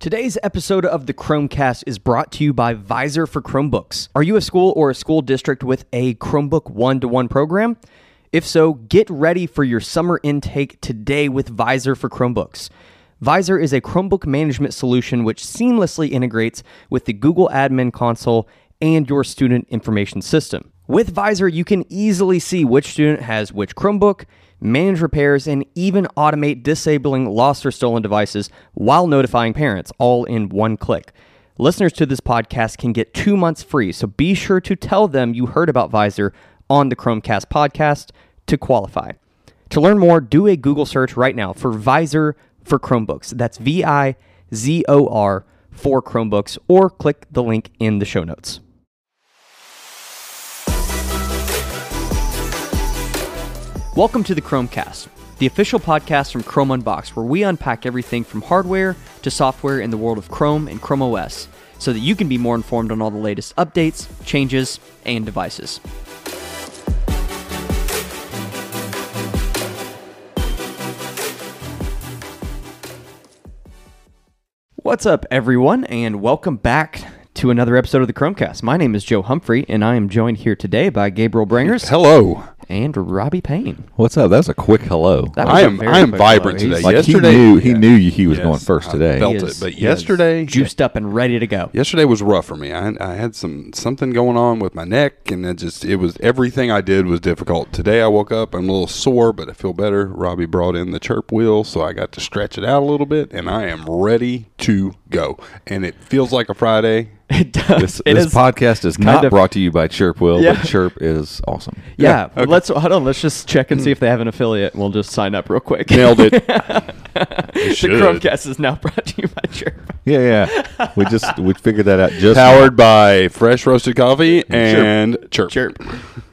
Today's episode of the Chrome Cast is brought to you by Vizor for Chromebooks. Are you a school or a school district with a Chromebook one to one program? If so, get ready for your summer intake today with Vizor for Chromebooks. Vizor is a Chromebook management solution which seamlessly integrates with the Google Admin Console and your student information system. With Vizor, you can easily see which student has which Chromebook, manage repairs, and even automate disabling lost or stolen devices while notifying parents, all in one click. Listeners to this podcast can get two months free, so be sure to tell them you heard about Vizor on the Chrome Cast podcast to qualify. To learn more, do a Google search right now for Vizor for Chromebooks. That's V I Z O R for Chromebooks, or click the link in the show notes. Welcome to the Chrome Cast, the official podcast from Chrome Unboxed, where we unpack everything from hardware to software in the world of Chrome and Chrome OS so that you can be more informed on all the latest updates, changes, and devices. What's up, everyone, and welcome back to another episode of the Chrome Cast. My name is Joe Humphrey, and I am joined here today by Gabriel Brangers Hello. And Robby Payne. What's up? That's a quick hello. That was I a am very I am quick vibrant hello. today. like yesterday he knew he yeah. knew he was Yes, going first I today. felt He it, is- but he is yesterday juiced up and ready to go. yesterday was rough for me. I, I had some something going on with my neck, and it just it was everything I did was difficult. Today I woke up, I'm a little sore, but I feel better. Robbie brought in the chirp wheel, so I got to stretch it out a little bit, and I am ready to go. And it feels like a Friday. It does. This, It this is- podcast is not of- brought to you by Chirp Wheel, Yeah. but Chirp is awesome. Yeah, okay. Let's hold on. Let's just check and see if they have an affiliate. We'll just sign up real quick. Nailed it. the should. Chromecast is now brought to you by Chirp. Yeah, yeah. we just we figured that out just Powered by fresh roasted coffee and chirp. Chirp.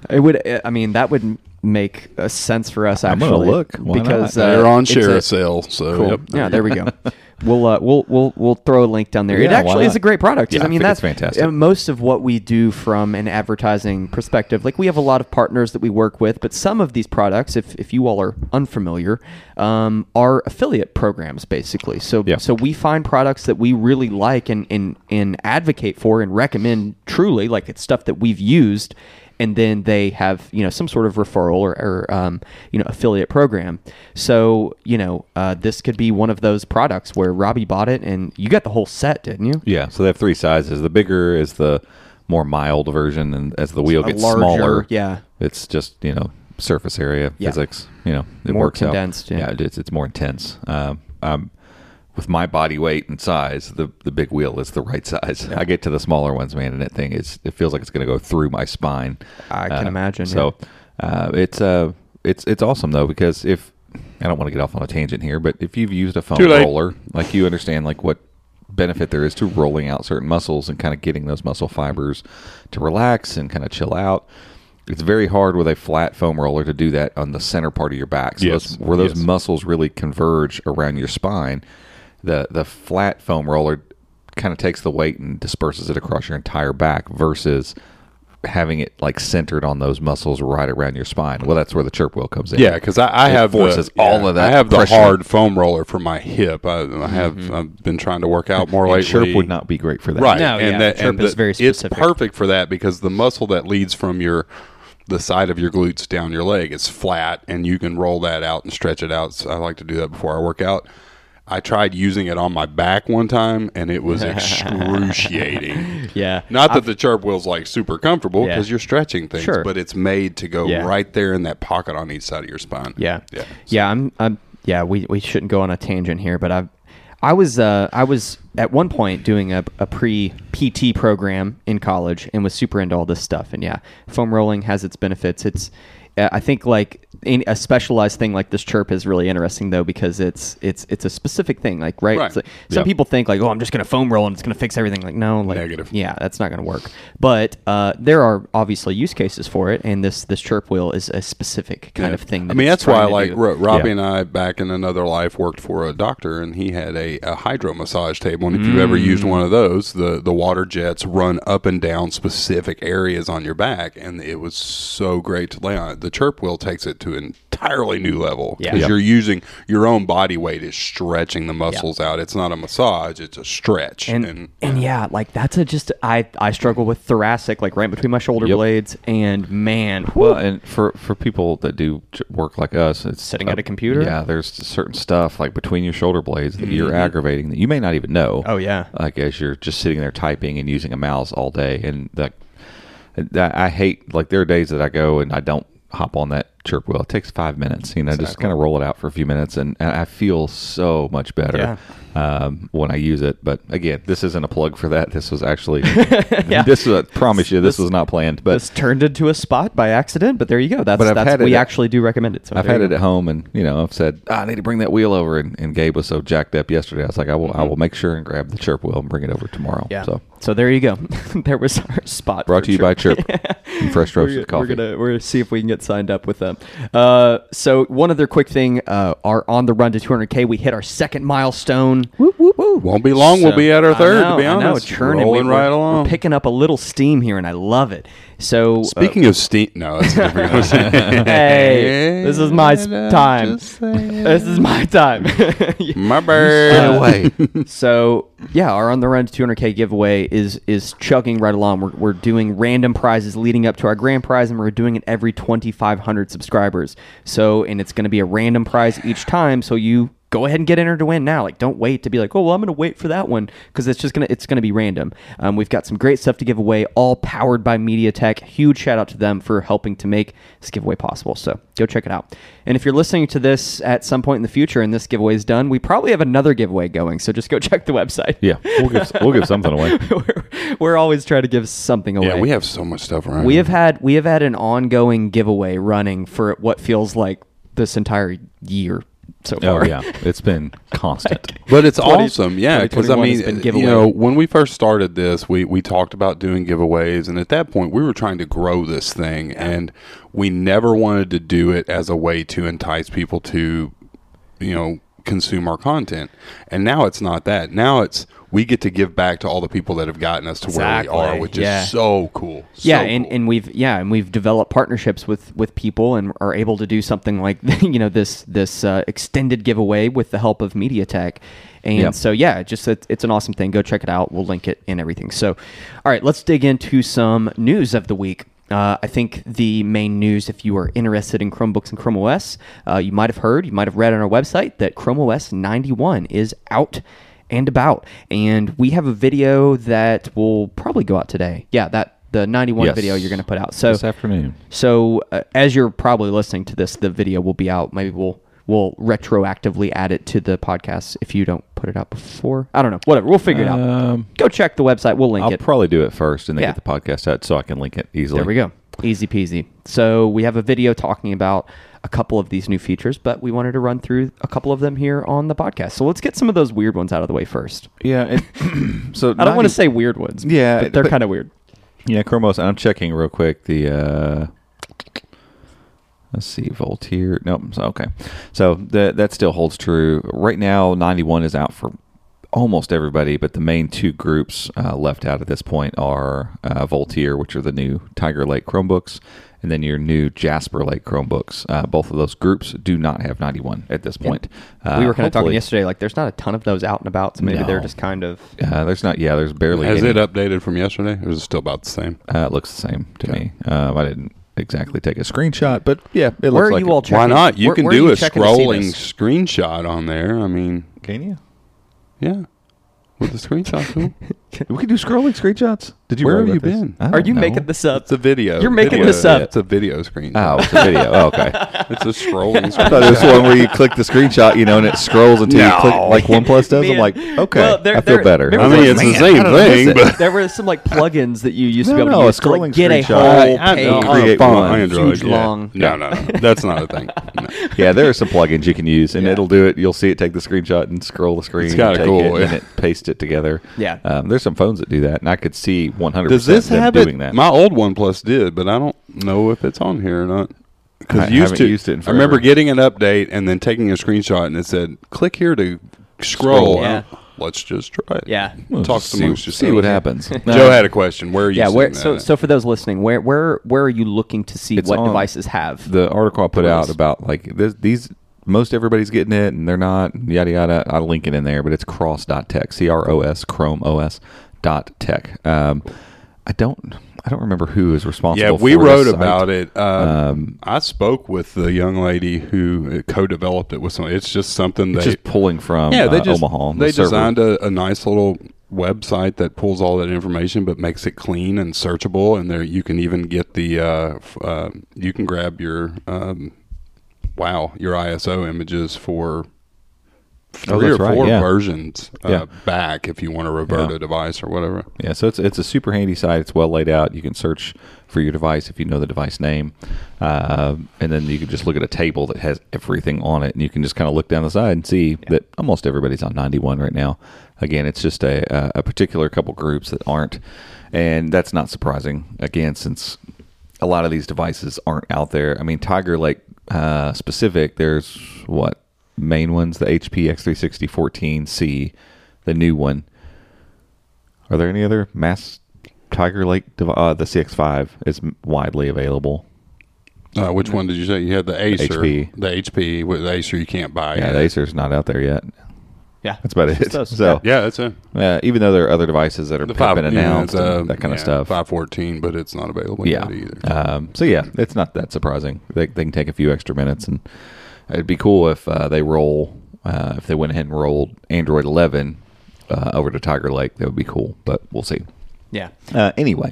It would. I mean, that would make a sense for us I'm actually. gonna look. Why because not? uh, They're on it's share a- sale, so Cool. yep, yeah, there we go. We'll uh, we'll we'll we'll throw a link down there. it Yeah, why actually is a great product. Yeah, I I mean, think that's fantastic. most of what we do from an advertising perspective. Like we have a lot of partners that we work with, but some of these products, if if you all are unfamiliar, um, are affiliate programs basically. So Yeah. so we find products that we really like and and and advocate for and recommend truly, like it's stuff that we've used and then they have you know some sort of referral or, or um, you know affiliate program. So you know uh, this could be one of those products where Robby bought it and you got the whole set, didn't you? Yeah, so they have three sizes. The bigger is the more mild version, and as the wheel gets larger, smaller, yeah. it's just you know surface area Yeah. physics. You know, it More works condensed, Out. yeah. it's it's more intense. Um, um, with my body weight and size, the the big wheel is the right size. I get to the smaller ones, man, and that thing is it feels like it's going to go through my spine. I can Uh, imagine, So uh, it's uh it's it's awesome though because if I don't want to get off on a tangent here, but if you've used a foam roller, like you understand like what benefit there is to rolling out certain muscles and kind of getting those muscle fibers to relax and kind of chill out. It's very hard with a flat foam roller to do that on the center part of your back. So Yes, those, where those yes. muscles really converge around your spine, the the flat foam roller kind of takes the weight and disperses it across your entire back versus having it like centered on those muscles right around your spine. Well, that's where the chirp wheel comes in. Yeah, because I, I It have the- forces all yeah, of that I have the pressure. hard foam roller for my hip. I, I have mm-hmm. I've been trying to work out more And lately. chirp would not be great for that. right, No, and yeah, that chirp and is the- very specific. It's perfect for that because the muscle that leads from your the side of your glutes down your leg is flat, and you can roll that out and stretch it out. So I like to do that before I work out. I tried using it on my back one time, and it was excruciating. Yeah. Not that the chirp wheel's like super comfortable Yeah. because you're stretching things, Sure. but it's made to go Yeah. right there in that pocket on each side of your spine. Yeah. Yeah. Yeah. I'm. I'm. Yeah. We, we shouldn't go on a tangent here, but I've. I was uh, I was at one point doing a, a pre PT program in college and was super into all this stuff and yeah foam rolling has its benefits it's uh, I think like a specialized thing like this chirp is really interesting though because it's it's it's a specific thing. Like right, Right. Like- some Yep. people think like oh I'm just gonna foam roll and it's gonna fix everything. Like no, like Negative. Yeah, that's not gonna work. But uh, there are obviously use cases for it, and this this chirp wheel is a specific kind Yeah. of thing. I mean, that's why, like, do. Robby Yeah. and I, back in another life, worked for a doctor, and he had a, a hydro massage table. And if you've ever used one of those, the, the water jets run up and down specific areas on your back, and it was so great to lay on. The chirp wheel takes it to an entirely new level Yeah. because Yep. you're using your own body weight is stretching the muscles out. It's not a massage; it's a stretch. and and yeah, like that's a just I I struggle with thoracic, like right between my shoulder Yep. blades, and man, Well, and for for people that do work like us, it's Sitting at a computer? Yeah, there's certain stuff like between your shoulder blades that you're mm-hmm. aggravating that you may not even know. Oh, yeah. like as you're just sitting there typing and using a mouse all day, and that that- I hate like there are days that I go and I don't hop on that chirp wheel. It takes five minutes, you know, just kind of roll it out for a few minutes, and, and I feel so much better um, when I use it. But again, this isn't a plug for that. This was actually this. Was, I promise you, this, was not planned. But this turned into a spot by accident. But there you go. That's But I've that's had we it- actually do recommend it. So I've had it at home, and you know, I've said "Ah, I need to bring that wheel over, and, and Gabe was so jacked up yesterday. I was like, I will, I will make sure and grab the chirp wheel and bring it over tomorrow. Mm-hmm. Yeah. So So there you go. there was our spot. brought to you by Chirp. Chirp and fresh roasted we're, coffee. We're gonna we're gonna see if we can get signed up with them. Uh, so one other quick thing, uh, our on the run to 200k, we hit our second milestone. Whoop, whoop, whoop. won't be long. we'll be at our I third. know, to be I know, honest, churning. rolling we, right we're, along. We're picking up a little steam here, and I love it. So uh, Speaking of steam, no, that's a different hey, this is my s- time. This is my time. My bird. away. So yeah, our on the run to 200k giveaway is is chugging right along. We're, we're doing random prizes leading up to our grand prize, and we're doing it every 2,500 subscribers. So and it's going to be a random prize each time. So you go ahead and get entered to win now. Like don't wait to be like, oh well, I'm going to wait for that one because it's just gonna it's gonna be random. Um, we've got some great stuff to give away, all powered by MediaTek. Huge shout out to them for helping to make this giveaway possible. So go check it out. And if you're listening to this at some point in the future and this giveaway is done, we probably have another giveaway going. So just go check the website. Yeah, we'll give we'll give something away. we're, we're always trying to give something away. Yeah, we have so much stuff around. we have had we have had an ongoing giveaway running for what feels like this entire year so Oh far. yeah, it's been constant. But it's 20 awesome, yeah. Because I 2021 mean, has been you know, when we first started this, we we talked about doing giveaways, and at that point, we were trying to grow this thing, and we never wanted to do it as a way to entice people to, you know, consume our content. And now it's not that. Now it's we get to give back to all the people that have gotten us to where we are, which yeah. is so cool. yeah, and, cool. and we've yeah, and we've developed partnerships with with people and are able to do something like you know this this uh, extended giveaway with the help of MediaTek. And Yep. so yeah, just it's, it's an awesome thing. Go check it out. We'll link it and everything. So, all right, let's dig into some news of the week. Uh, I think the main news, if you are interested in Chromebooks and Chrome OS, uh, you might have heard, you might have read on our website that Chrome OS 91 is out and about. And we have a video that will probably go out today. Yeah, that the 91 Yes. video you're going to put out. So this afternoon. so uh, as you're probably listening to this, the video will be out. Maybe we'll we'll retroactively add it to the podcast if you don't put it out before. I don't know. Whatever. We'll figure it out. Um, Go check the website. We'll link it. I'll it. probably do it first and then Yeah. get the podcast out so I can link it easily. There we go. Easy peasy. So we have a video talking about a couple of these new features, but we wanted to run through a couple of them here on the podcast. So let's get some of those weird ones out of the way first. Yeah. So I don't want to say weird ones. Yeah, but they're but- kind of weird. Yeah, Chromos. I'm checking real quick. The uh, let's see, Volteer. Nope. So, okay, so that that still holds true. Right now, 91 is out for almost everybody, but the main two groups uh, left out at this point are uh, Volteer, which are the new Tiger Lake Chromebooks, and then your new Jasper Lake Chromebooks. Uh, both of those groups do not have 91 at this point. Uh, we were kind of talking yesterday. Like, there's not a ton of those out and about, so maybe No. they're just kind of. Uh, there's not. Yeah, there's barely. has any. it updated from yesterday, or is it still about the same? Uh, it looks the same to Okay. me. Um, I didn't exactly take a screenshot, but yeah, it looks Where are like you it. all checking? Why not? You Where- can where are do you a checking to see scrolling this? screenshot on there. I mean, Can you? yeah, with the screenshot tool. We can do scrolling screenshots. Did you Where have you this? been? I Are you know. making this up? It's a video. You're making Video. this up. It's a video screen. Oh, it's a video. Oh, okay. It's a scrolling I screen. thought it was one where you click the screenshot, you know, and it scrolls until you click No. like OnePlus does. I'm like, okay, Well, there- I feel there- better. I mean, like, it's the same how did I miss thing, but there were some like plugins that you used to be able no, to a use to like get a whole I page. know, on create a phone. Android, Huge, yeah. long. No, no, no, that's not a thing. Yeah, there are some plugins you can use, and it'll do it. You'll see it take the screenshot and scroll the screen. It's kinda cool, and it paste it together. Yeah. um, there's some phones that do that, and I could see 100 Does this them have doing it? that. My old OnePlus did, but I don't know if it's on here or not. I Because used to, used it in I remember getting an update and then taking a screenshot, and it said, "Click here to scroll." Scroll, yeah. Let's just try it. Yeah. Well, Talk just amongst see, yourselves. see what happens. Joe had a question. Where are you? Yeah, where, that so at? so for those listening, where where where are you looking to see It's what devices have? the article I put out about like this, these most everybody's getting it and they're not yada yada. I'll link it in there, but it's cros.tech, C R O S Chrome OS dot tech. Um, I don't I don't remember who is responsible. Yeah, we wrote about it. Um, I spoke with the young lady who co-developed it with some. It's just something they just pulling from yeah they uh, just Omaha. they server. designed a, a nice little website that pulls all that information but makes it clean and searchable and there you can even get the uh, uh, you can grab your um, wow your ISO images for Oh, three or right, four yeah. versions uh, Yeah. back if you want to revert Yeah. a device or whatever. Yeah, so it's it's a super handy site. It's well laid out. You can search for your device if you know the device name, uh, and then you can just look at a table that has everything on it, and you can just kind of look down the side and see that almost everybody's on 91 right now. Again, it's just a a- a particular couple groups that aren't, and that's not surprising. Again, since a lot of these devices aren't out there. I mean, Tiger Lake uh, specific. There's what main ones: the HP X360 14C, the new one. Are there any other mass Tiger Lake? dev- Uh, the CX5 is widely available. Uh, which one did you say? You had the Acer. HP. The HP with the Acer you can't buy. Yeah, yet. the Acer's not out there yet. Yeah, That's about Just it. those. So, Yeah, that's it. uh, even though there are other devices that are The have five been announced, it's, uh, and that kind of stuff. Five fourteen, but it's not available yeah. yet either. Um, so yeah, it's not that surprising. They, they can take a few extra minutes, and it'd be cool if uh, they roll. Uh, if they went ahead and rolled Android 11 uh, over to Tiger Lake, that would be cool. But we'll see. yeah. Uh, anyway,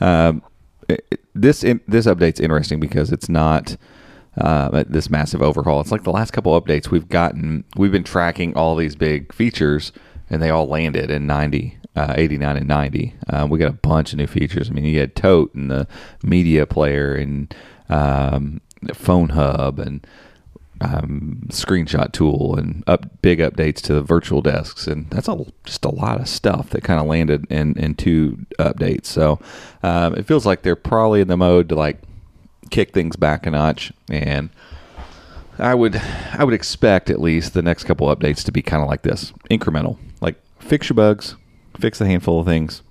um, it, it- this in, this update's interesting because it's not uh, this massive overhaul. It's like the last couple updates we've gotten. We've been tracking all these big features, and they all landed in 90, uh, 89, and 90. Uh, we got a bunch of new features. I mean, you had Tote and the media player and um, phone hub and um, screenshot tool and up big updates to the virtual desks and that's a, just a lot of stuff that kind of landed in in two updates so um, it feels like they're probably in the mode to like kick things back a notch and I would I would expect at least the next couple updates to be kind of like this incremental like fix your bugs fix a handful of things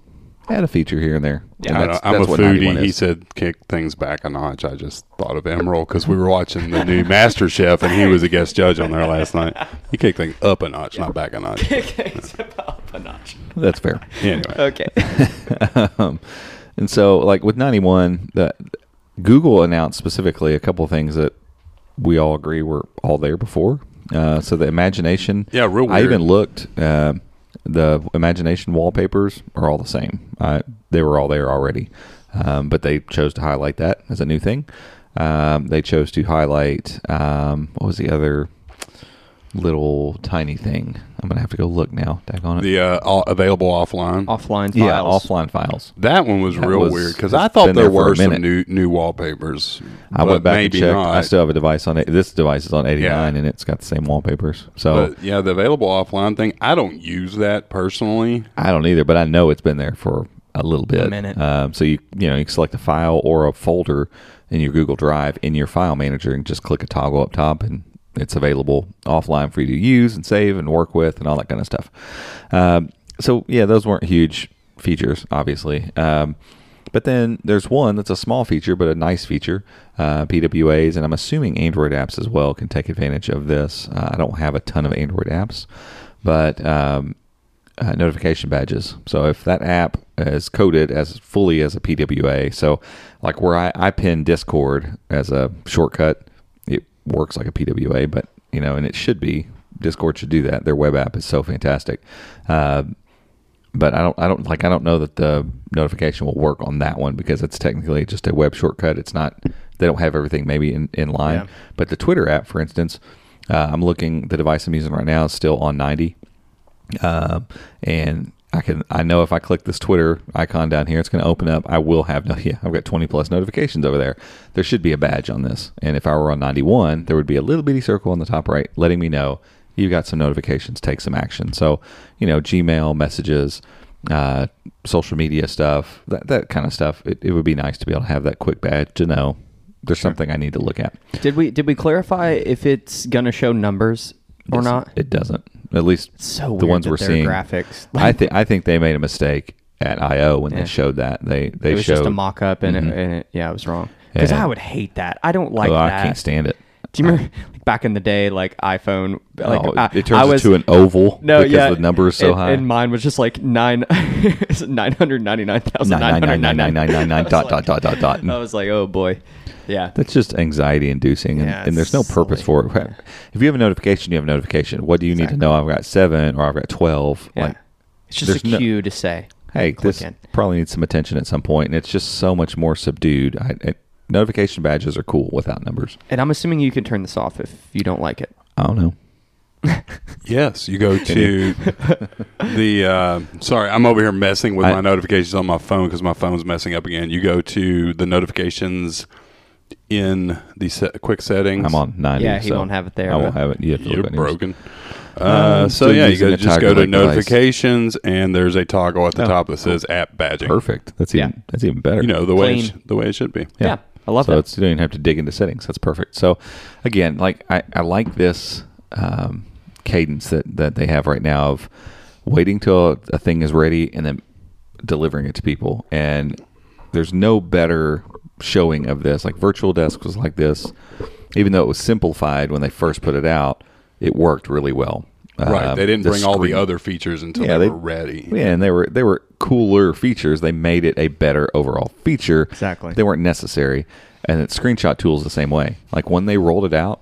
add a feature here and there Yeah, And that's, I'm that's a what foodie. He said kick things back a notch. I just thought of Emeril because we were watching the new Master Chef and he was a guest judge on there last night. He kicked things up a notch, not back a notch. up a notch. that's fair Anyway, Okay. um, and so like with 91 that google announced specifically a couple of things that we all agree were all there before. Uh, so the imagination Yeah, real i even looked uh, the imagination wallpapers are all the same. Uh, they were all there already. Um, but they chose to highlight that as a new thing. Um, they chose to highlight um, what was the other little tiny thing i'm gonna have to go look now Dag on it the uh, all available offline. Offline files. yeah offline files That one was That real was- weird because I thought there there were some minute. new new wallpapers. I went back and maybe checked. Not. I still have a device on it. This device is on 89 Yeah. and it's got the same wallpapers. So But yeah, the available offline thing. I don't use that personally. I don't either, but I know it's been there for a little bit. A minute. Um, so you you know you can select a file or a folder in your Google Drive in your file manager and just click a toggle up top and it's available offline for you to use and save and work with and all that kind of stuff. Um, so yeah, those weren't huge features, obviously. Um, but then there's one that's a small feature, but a nice feature. Uh, PWAs, and I'm assuming Android apps as well can take advantage of this. Uh, I don't have a ton of Android apps, but um, uh, notification badges. So if that app is coded as fully as a PWA, so like where I, I pin Discord as a shortcut, works like a PWA, but you know, and it should be. Discord should do that. Their web app is so fantastic. Uh, but I don't I don't like I don't know that the notification will work on that one because it's technically just a web shortcut. It's not they don't have everything maybe in, in line. Yeah. But the Twitter app, for instance, uh, I'm looking the device I'm using right now is still on 90, um, and I can I know if I click this Twitter icon down here, it's going to open up. I will have no yeah I've got 20 plus notifications over there. There should be a badge on this, and if I were on 91, there would be a little bitty circle on the top right letting me know you got some notifications, take some action. So you know Gmail messages. Uh, social media stuff, that that kind of stuff. It, it would be nice to be able to have that quick badge to know there's something I need to look at. Did we did we clarify if it's gonna show numbers or not? It doesn't. At least so the ones we're seeing. graphics. I think I think they made a mistake at I/O when Yeah. they showed that. They they it was showed. just a mock up and, Mhm. it, and it, yeah, it was wrong. Because Yeah. I would hate that. I don't like oh, that. I can't stand it. Do you remember like, back in the day, like iPhone? Like oh, I, it turns I was, into an oval no, because yeah, the number is so and, high. And mine was just like nine nine hundred ninety nine thousand Nine, nine nine, nine, nine, nine, nine, dot, dot, dot, dot, dot. I was like, oh boy, yeah. That's just anxiety inducing, and, Yeah, and there's no it's purpose silly. for it. If you have a notification, you have a notification. What do you need to know? I've got seven or I've got twelve. Yeah. Like, It's just a there's no- cue to say, hey, click this in. probably needs some attention at some point, and it's just so much more subdued. I, it, notification badges are cool without numbers. And I'm assuming you can turn this off if you don't like it. I don't know. Yes, you go to the. Uh, sorry, I'm over here messing with I- my notifications on my phone because my phone's messing up again. You go to the notifications in the set, quick settings. I'm on 90. Yeah, he so won't have it there, I won't have it. You have to look You're at yours. broken. Uh, I'm so still yeah, you using go, a just go Tiger to Lake device. notifications, and there's a toggle at the Oh, top that says app badging. Perfect. That's even Yeah. that's even better. You know the way it sh- Clean. the way it should be. Yeah, I love it. so that. it's you don't even have to dig into settings. That's perfect. So again, like I, I like this um, cadence that, that they have right now of waiting till a thing is ready and then delivering it to people. And there's no better showing of this. Like Virtual Desk was like this, even though it was simplified when they first put it out. It worked really well. Right. Um, They didn't the bring all the other features until Yeah, they, they- were ready. yeah, and they were they were cooler features. They made it a better overall feature. Exactly. They weren't necessary. And the screenshot tool is the same way. Like when they rolled it out,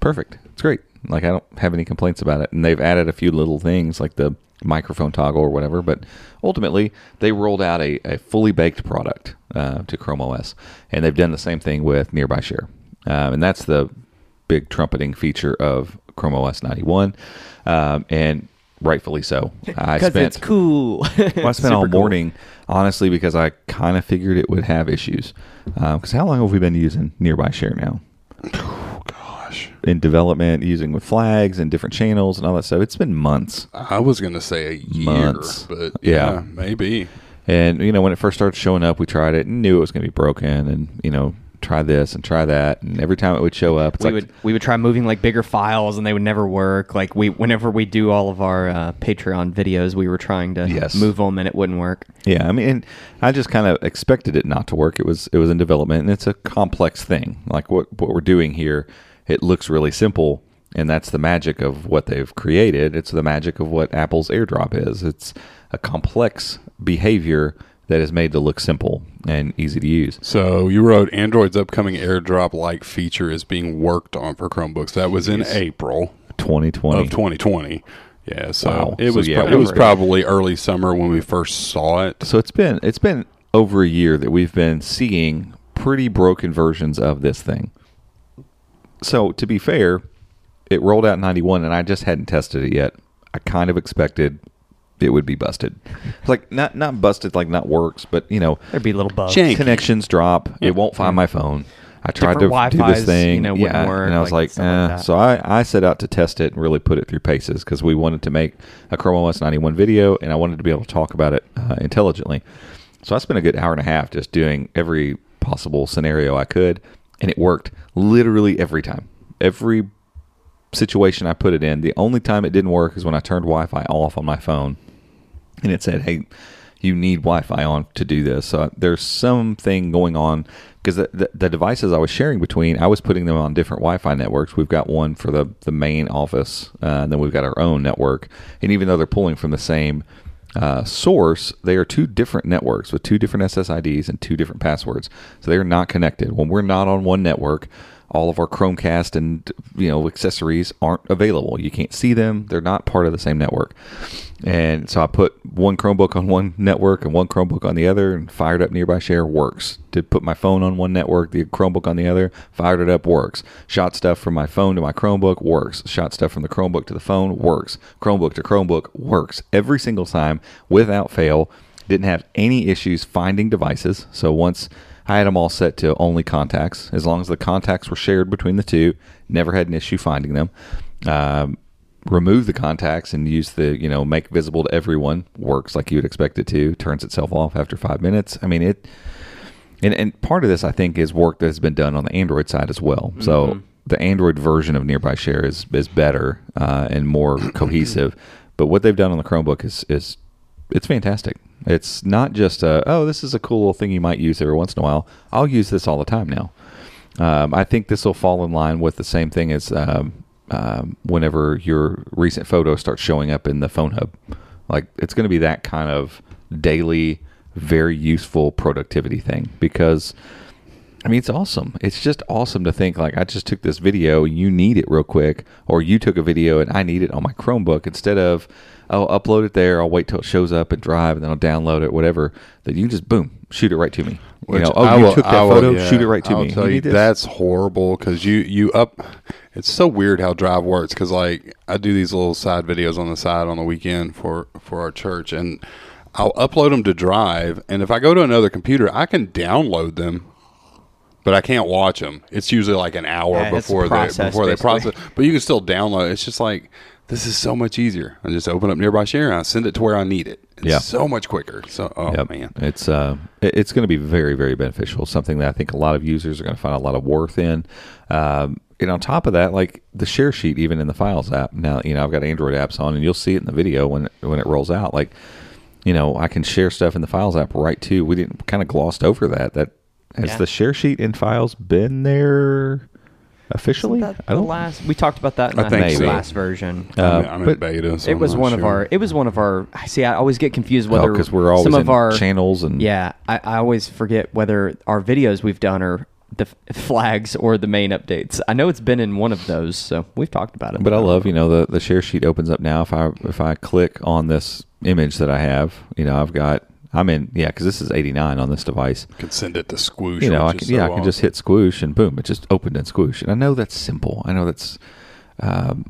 perfect. It's great. Like I don't have any complaints about it. And they've added a few little things like the microphone toggle or whatever. But ultimately, they rolled out a, a fully baked product uh, to Chrome OS, and they've done the same thing with Nearby Share. Um, and that's the big trumpeting feature of Chrome OS 91, um, and rightfully so. I Because spent it's cool. well, I spent all morning, honestly, because I kind of figured it would have issues. Because how long have we been using Nearby Share now? Gosh, In development, using with flags and different channels and all that stuff. It's been months. I was gonna say a year, Months. but Yeah. yeah, maybe. And, you know, when it first started showing up, we tried it and knew it was going to be broken and, you know, try this and try that. And every time it would show up, it's we like, would we would try moving like bigger files and they would never work. Like we whenever we do all of our uh, Patreon videos, we were trying to Yes. move them and it wouldn't work. Yeah, I mean, and I just kind of expected it not to work. It was it was in development, and it's a complex thing. Like what what we're doing here, it looks really simple, and that's the magic of what they've created. It's the magic of what Apple's AirDrop is. It's a complex behavior that is made to look simple and easy to use. So you wrote Android's upcoming AirDrop like feature is being worked on for Chromebooks. That was in April 2020. of 2020. Yeah, so Wow. it So, was yeah, pro- it was probably early summer when we first saw it. So it's been it's been over a year that we've been seeing pretty broken versions of this thing. So to be fair, it rolled out in 91 and I just hadn't tested it yet. I kind of expected it would be busted. Like not not busted like not works, but you know, There'd be little bugs. Jank. connections drop. It won't find my phone. I tried Different to do Wi-Fis, this thing, you know, wouldn't yeah, work, and I was like, like, stuff like eh. so I, I set out to test it and really put it through paces because we wanted to make a Chrome OS 91 video, and I wanted to be able to talk about it uh, intelligently. So I spent a good hour and a half just doing every possible scenario I could, and it worked literally every time. Every situation I put it in, the only time it didn't work is when I turned Wi-Fi off on my phone and it said, "Hey, you need Wi-Fi on to do this." So there's something going on because the, the, the devices I was sharing between, I was putting them on different Wi-Fi networks. We've got one for the the main office, uh, and then we've got our own network. And even though they're pulling from the same uh, source, they are two different networks with two different SSIDs and two different passwords. So they are not connected. When we're not on one network, all of our Chromecast and you know accessories aren't available. You can't see them. They're not part of the same network. And so I put one Chromebook on one network and one Chromebook on the other and fired up Nearby Share works. Did put my phone on one network, the Chromebook on the other, fired it up works. Shot stuff from my phone to my Chromebook works. Shot stuff from the Chromebook to the phone works. Chromebook to Chromebook works every single time without fail. Didn't have any issues finding devices. So once I had them all set to only contacts, as long as the contacts were shared between the two, never had an issue finding them. Um, remove the contacts and use the you know make visible to everyone. Works like you would expect it to. Turns itself off after five minutes. I mean it and, and part of this i think is work that has been done on the android side as well. So the android version of nearby share is is better uh, and more cohesive. But what they've done on the chromebook is is it's fantastic. It's not just a, oh this is a cool little thing you might use every once in a while. I'll use this all the time now. Um, I think this will fall in line with the same thing as um, um, whenever your recent photo starts showing up in the phone hub. Like it's going to be that kind of daily, very useful productivity thing because. I mean, it's awesome. It's just awesome to think like I just took this video, you need it real quick, or you took a video and I need it on my Chromebook instead of I'll upload it there, I'll wait till it shows up and drive, and then I'll download it, whatever. That you just boom, shoot it right to me. You know, oh, I you will- took that will- photo, yeah, shoot it right to I'll me. Tell You you, that's horrible because you you up. It's so weird how Drive works because like I do these little side videos on the side on the weekend for for our church and I'll upload them to Drive and if I go to another computer I can download them. But I can't watch them. It's usually like an hour Yeah, it's before they processed, before they process. But you can still download. It's just like this is so much easier. I just open up nearby share and I send it to where I need it. It's Yeah. so much quicker. So oh Yep. man. It's uh, it's going to be very, very beneficial. Something that I think a lot of users are going to find a lot of worth in. Um, and on top of that, like the share sheet, even in the Files app. Now, you know, I've got Android apps on, and you'll see it in the video when when it rolls out. Like, you know, I can share stuff in the Files app right too. We didn't kind of glossed over that. That has Yeah. the share sheet in Files been there officially? That I the don't. last we talked about that in I the think so. last version. I'm, Uh, I'm in but beta. So it I'm was not one of sure. our. It was one of our. I See, I always get confused whether because we're always some in of our channels and Yeah, I, I always forget whether our videos we've done are the f- flags or the main updates. I know it's been in one of those, so we've talked about it. But I love, you know, the the share sheet opens up now. If I if I click on this image that I have, you know, I've got I'm in yeah, because this is 89 on this device. can send it to Squoosh. You know, I can, yeah, so I can just hit squoosh and boom, it just opened in squoosh. And I know that's simple. I know that's um,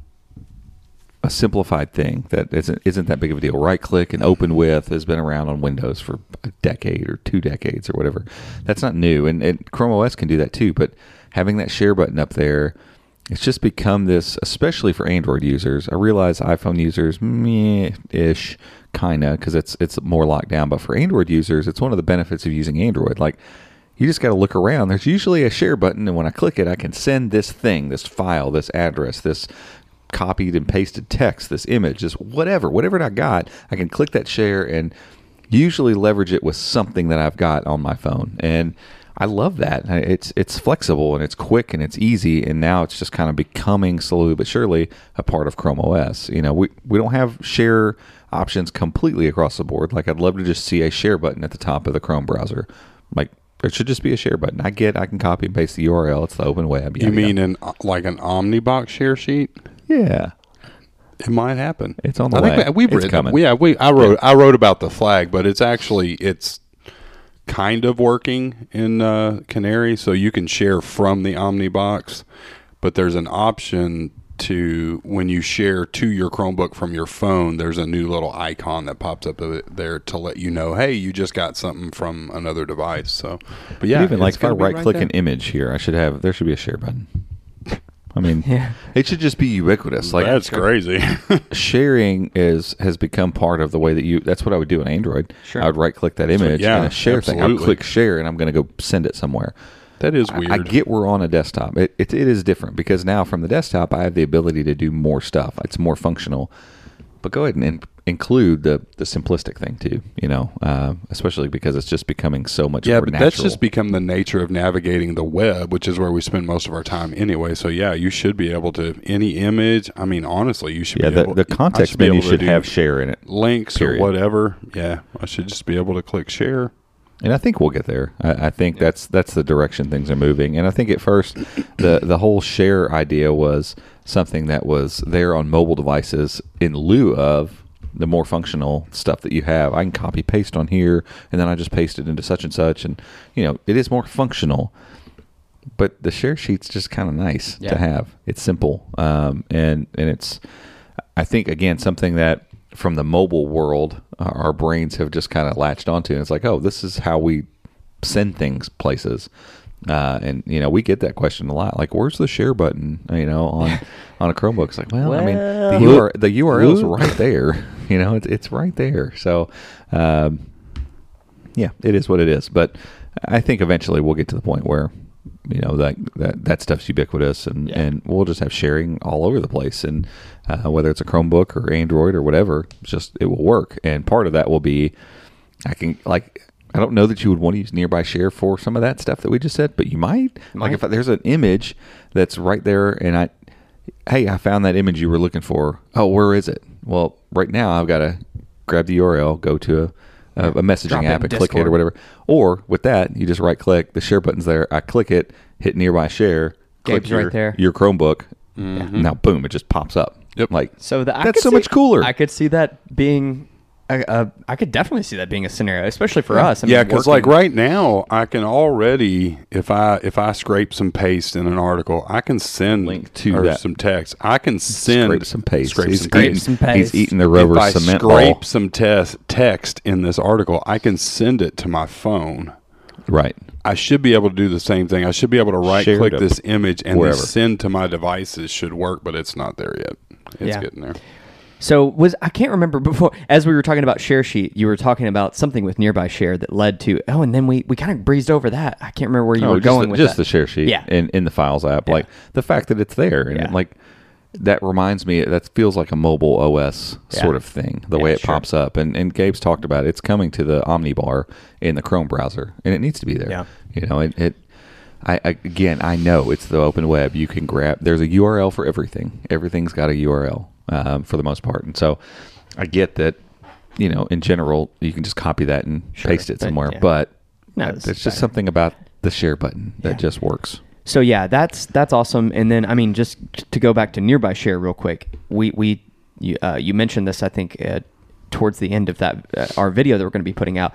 a simplified thing that isn't isn't that big of a deal. Right click and open with has been around on Windows for a decade or two decades or whatever. That's not new, and, and Chrome OS can do that too. But having that share button up there, it's just become this, especially for Android users. I realize iPhone users, meh ish, kinda, because it's it's more locked down. But for Android users, it's one of the benefits of using Android. Like you just got to look around. There's usually a share button, and when I click it, I can send this thing, this file, this address, this copied and pasted text, this image, this whatever, whatever I got. I can click that share and usually leverage it with something that I've got on my phone. And I love that. It's it's flexible and it's quick and it's easy. And now it's just kind of becoming slowly but surely a part of Chrome OS. You know, we we don't have share options completely across the board. Like I'd love to just see a share button at the top of the Chrome browser. Like there should just be a share button. I get I can copy and paste the URL. It's the open web. You mean yada. an like an Omnibox share sheet? yeah. It might happen. It's on the I way. that we've It's written. coming. Yeah, we. I wrote. I wrote about the flag, but it's actually it's kind of working in uh, Canary, so you can share from the Omnibox, but there's an option to when you share to your Chromebook from your phone. There's a new little icon that pops up there to let you know, hey, you just got something from another device. So, but yeah, But even like if I right click there. an image here, I should have there should be a share button. I mean, Yeah. it should just be ubiquitous. Like that's crazy. sharing is has become part of the way that you. That's what I would do on Android. Sure. I would right click that image yeah, and a share thing. I would click share and I'm going to go send it somewhere. that is I- weird. I, get we're on a desktop. It, it it is different because now from the desktop I have the ability to do more stuff. It's more functional. But go ahead and in, include the the simplistic thing too. You know, uh, especially because it's just becoming so much. Yeah, more but natural. that's just become the nature of navigating the web, which is where we spend most of our time anyway. So yeah, you should be able to any image. I mean, honestly, you should yeah. be The, able. the context should menu should have share in it. links period. or whatever. Yeah, I should just be able to click share. And I think we'll get there. I, I think that's that's the direction things are moving. And I think at first, the the whole share idea was something that was there on mobile devices in lieu of the more functional stuff that you have. I can copy paste on here, and then I just paste it into such and such, and you know it is more functional. But the share sheet's just kind of nice Yeah. to have. It's simple, um, and and it's I think again something that from the mobile world our brains have just kind of latched onto, and it's like, oh, this is how we send things places. Uh, and you know we get that question a lot, like where's the share button? You know on on a Chromebook. It's like, well, I mean the UR, the URL is right there. You know, it's it's right there. So, um, yeah, it is what it is. But I think eventually we'll get to the point where you know that that, that stuff's ubiquitous, and Yeah. and we'll just have sharing all over the place. And uh, whether it's a Chromebook or Android or whatever, just it will work. And part of that will be I can like. I don't know that you would want to use nearby share for some of that stuff that we just said, but you might. Like if there's an image that's right there, and I, hey, I found that image you were looking for. Oh, where is it? Well, right now I've got to grab the URL, go to a, a, a messaging it app, in and click it or whatever. Or with that, you just right click. The share button's there. I click it, hit nearby share. Click Gabe's right your, there. Your Chromebook. Mm-hmm. Now, boom! It just pops up. Yep. Like So the, I that's so see- much cooler. I could see that being. A, a, uh, I could definitely see that being a scenario, especially for us. I yeah, because like right now, I can already if I if I scrape some paste in an article, I can send Link to or that. some text. I can send scrape some paste. Scrape he's, some Scrape eating, paste. some paste. he's eating the rubber if I cement scrape ball. some tes- text in this article, I can send it to my phone. Right. I should be able to do the same thing. I should be able to right Share click this image and wherever. send to my devices should work, but it's not there yet. It's Yeah. getting there. So was I can't remember before as we were talking about share sheet, you were talking about something with nearby share that led to oh, and then we we kind of breezed over that. I can't remember where you Oh, were going the, with just that. the share sheet Yeah. in, in the files app. Like the fact that it's there and Yeah. like that reminds me that feels like a mobile OS Yeah. sort of thing. The Yeah, way it sure. pops up and and Gabe's talked about it. It's coming to the Omnibar in the Chrome browser and it needs to be there. Yeah. You know, it, it I, I again I know it's the open web. You can grab there's a URL for everything. Everything's got a URL um, for the most part. And so I get that you know, in general, you can just copy that and Sure, paste it but, somewhere. yeah. But No, there's it's just something about the share button that Yeah. just works. So yeah, that's that's awesome. And then I mean, just to go back to nearby share real quick, we we you, uh, you mentioned this I think uh, towards the end of that uh, our video that we're going to be putting out,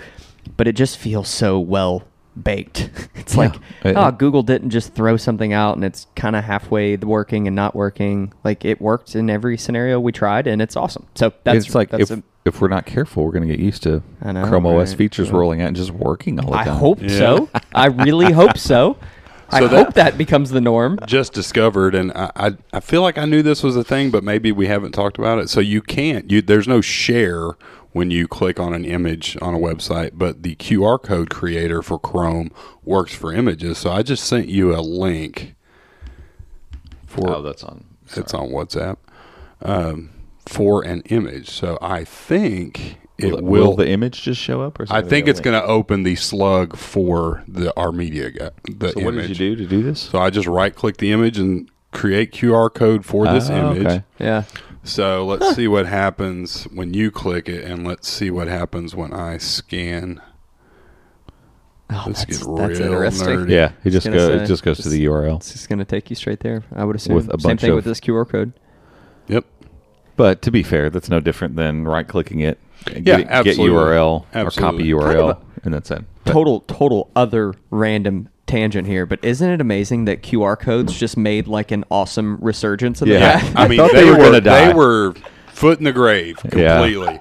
but it just feels so well baked. It's Yeah. like It- oh, Google didn't just throw something out and it's kind of halfway working and not working. Like it worked in every scenario we tried, and it's awesome. So that's it's like that's if a- if we're not careful, we're going to get used to I know, Chrome OS right? features rolling out and just working all the time. I hope Yeah. so. I really hope so. I So that- hope that becomes the norm. just discovered, and I, I I feel like I knew this was a thing, but maybe we haven't talked about it. So you can't you there's no share when you click on an image on a website, but the QR code creator for Chrome works for images. So I just sent you a link for Oh, that's on. it's on WhatsApp um, for an image. So I think it Will, will. will the image just show up? Or I think it's going to open the slug for the our media guy, the So image. what did you do to do this? So I just right click the image and create QR code for this Oh, image. okay. Yeah. So let's see what happens when you click it, and let's see what happens when I scan. Oh, Let's that's, get that's real interesting. nerdy. Yeah, it just gonna goes. say, it just goes to the URL. It's just going to take you straight there. I would assume. With a Same bunch thing of- with this QR code. Yep. But to be fair, that's no different than right clicking it, and Yeah, get, get absolutely. URL or Absolutely. copy Kind URL, of and that's it. But- Total, total other random tangent here, but isn't it amazing that QR codes just made like an awesome resurgence in Yeah. the I mean, thought they, they were were, die. they were foot in the grave Yeah. completely.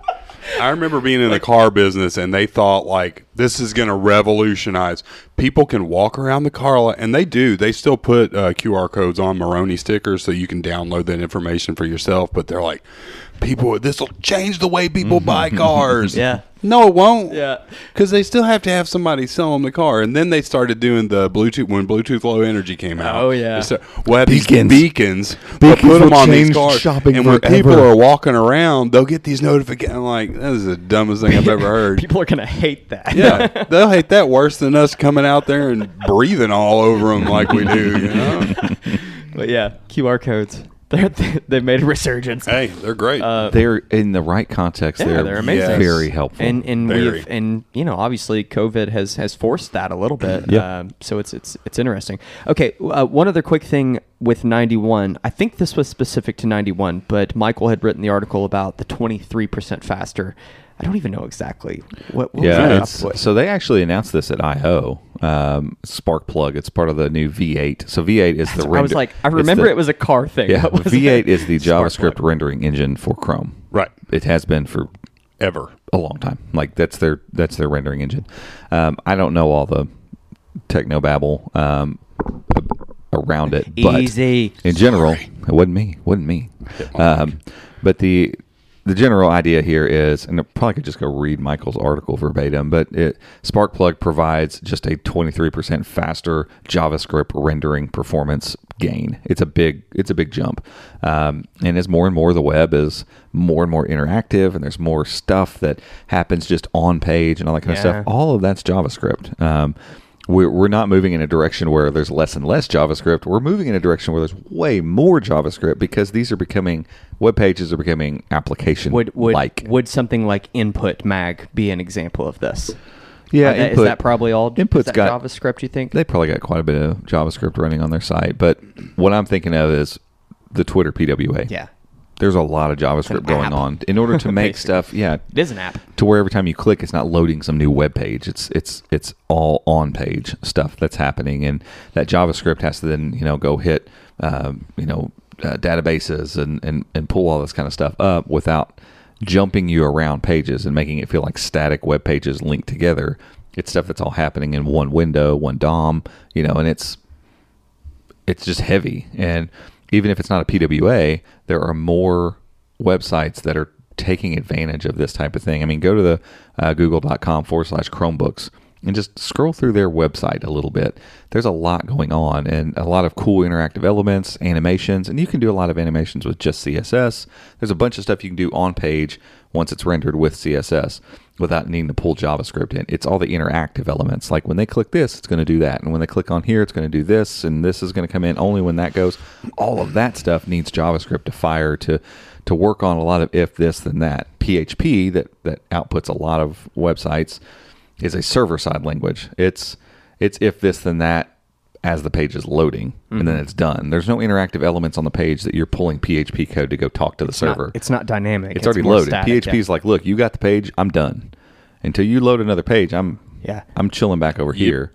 I remember being in the car business, and they thought like this is going to revolutionize. People can walk around the car, lot, and they do. They still put uh, QR codes on Monroney stickers, so you can download that information for yourself. But they're like, people, this will change the way people buy cars. Yeah. No, it won't. Yeah. Because they still have to have somebody sell them the car. And then they started doing the Bluetooth, when Bluetooth Low Energy came out. Oh, yeah. they We'll have Beacons. these beacons. Beacons but put them will on these change cars. shopping and when forever. people are walking around, they'll get these notifications. Like, that is the dumbest thing I've ever heard. People are going to hate that. yeah, they'll hate that worse than us coming out there and breathing all over them like we do. You know? but yeah, QR codes. They're, they've made a resurgence. hey, they're great. Uh, they're in the right context. Yeah, they're, they're amazing. Yes. very helpful. and and Very. we've and you know obviously COVID has has forced that a little bit. Yeah. Um, so it's it's it's interesting. Okay, uh, one other quick thing with 91. I think this was specific to 91, but Michael had written the article about the 23% faster. I don't even know exactly what. what was Yeah, that it's, output? so they actually announced this at I/O. Um, Sparkplug. It's part of the new V8. So V8 is the. I was like, I remember the- it was a car thing. Yeah, V8 it? is the JavaScript Sparkplug. rendering engine for Chrome. Right. It has been for Ever. a long time. Like that's their that's their rendering engine. Um, I don't know all the techno babble um, around it, but Easy. in general, it wasn't me. wasn't me. Um, but the the general idea here is, and I probably could just go read Michael's article verbatim, but it, Sparkplug provides just a 23% faster JavaScript rendering performance gain. It's a big, it's a big jump. Um, and as more and more the web is more and more interactive, and there's more stuff that happens just on page and all that kind of stuff, all of that's JavaScript. Um, we're, we're not moving in a direction where there's less and less JavaScript. We're moving in a direction where there's way more JavaScript because these are becoming web pages are becoming application Would would like. would something like Input Mag be an example of this? Yeah, that- is input- that probably all? Input's is that got- JavaScript. You think? They probably got quite a bit of JavaScript running on their site, but what I'm thinking of is the Twitter PWA. yeah, There's a lot of JavaScript going on in order to make stuff. Yeah, it is an app. to where every time you click, it's not loading some new web page. It's it's it's all on page stuff that's happening, and that JavaScript has to then you know go hit um, you know uh, databases and, and and pull all this kind of stuff up without jumping you around pages and making it feel like static web pages linked together. It's stuff that's all happening in one window, one DOM, you know, and it's it's just heavy. And even if it's not a PWA, there are more websites that are taking advantage of this type of thing. I mean, go to the uh, google.com forward slash Chromebooks and just scroll through their website a little bit. There's a lot going on and a lot of cool interactive elements, animations, and you can do a lot of animations with just CSS. There's a bunch of stuff you can do on page once it's rendered with CSS without needing to pull JavaScript in. It's all the interactive elements. Like when they click this, it's going to do that. And when they click on here, it's going to do this. And this is going to come in only when that goes. All of that stuff needs JavaScript to fire to to work on a lot of if this then that. PHP that that outputs a lot of websites is a server side language. It's it's if this then that as the page is loading and then it's done. There's no interactive elements on the page that you're pulling PHP code to go talk to the Not- server. it's not dynamic. It's, already loaded. static, PHP yeah. is like, look, you got the page. I'm done. Until you load another page, I'm Yeah. I'm chilling back over here.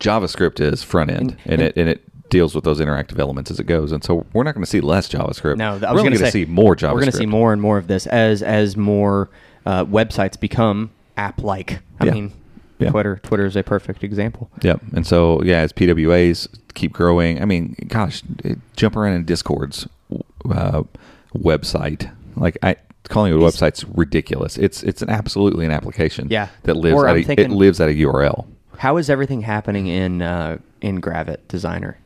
JavaScript is front end, and, it and it deals with those interactive elements as it goes. And so we're not going to see less JavaScript. No, I we're was going to see more JavaScript. We're going to see more and more of this as as more uh, websites become app-like. I Yeah. mean, Yeah. Twitter Twitter is a perfect example. Yep. And so yeah, as PWAs keep growing, I mean, gosh, it, jump around in Discord's uh, website. Like I calling it a website's ridiculous. It's it's an absolutely an application. Yeah. That lives Or at a, thinking- it lives at a URL. How is everything happening in uh, in Gravit Designer?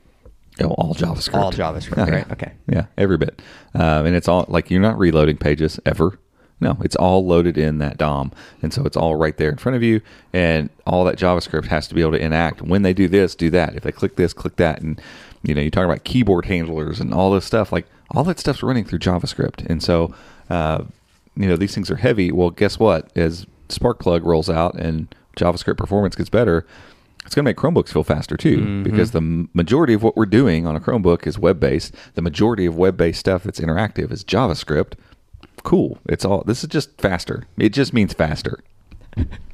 Oh, all JavaScript. All JavaScript, Oh, yeah. right? Okay. Yeah, every bit. Um, and it's all like you're not reloading pages ever. No, it's all loaded in that DOM, and so it's all right there in front of you. And all that JavaScript has to be able to enact when they do this, do that. If they click this, click that, and you know you talk about keyboard handlers and all this stuff. Like all that stuff's running through JavaScript, and so uh, you know these things are heavy. Well, guess what? As Sparkplug rolls out and JavaScript performance gets better, it's going to make Chromebooks feel faster too, because the majority of what we're doing on a Chromebook is web based. The majority of web based stuff that's interactive is JavaScript. Cool. It's all. This is just faster. It just means faster.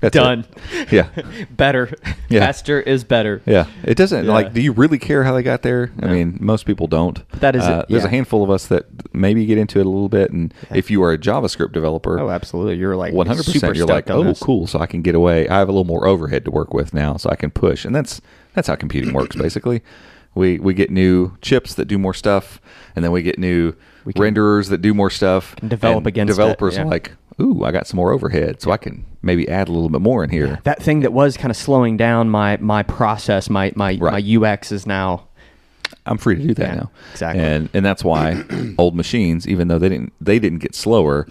That's it. Done. Yeah. better. Yeah. Faster is better. Yeah, it doesn't Yeah. like. Do you really care how they got there? I mean, most people don't. That is Uh, it, There's a handful of us that maybe get into it a little bit, and if you are a JavaScript developer, Oh, absolutely. You're like one hundred super percent, you're like, oh, this. cool. So I can get away. I have a little more overhead to work with now, so I can push, and that's that's how computing works. Basically, we we get new chips that do more stuff, and then we get new renderers that do more stuff. Can develop and against it, developers yeah. are like, ooh, I got some more overhead, so I can maybe add a little bit more in here. That thing that was kind of slowing down my my process, my my Right. my UX is now I'm free to do that Yeah, now. exactly. And and that's why old machines, even though they didn't they didn't get slower,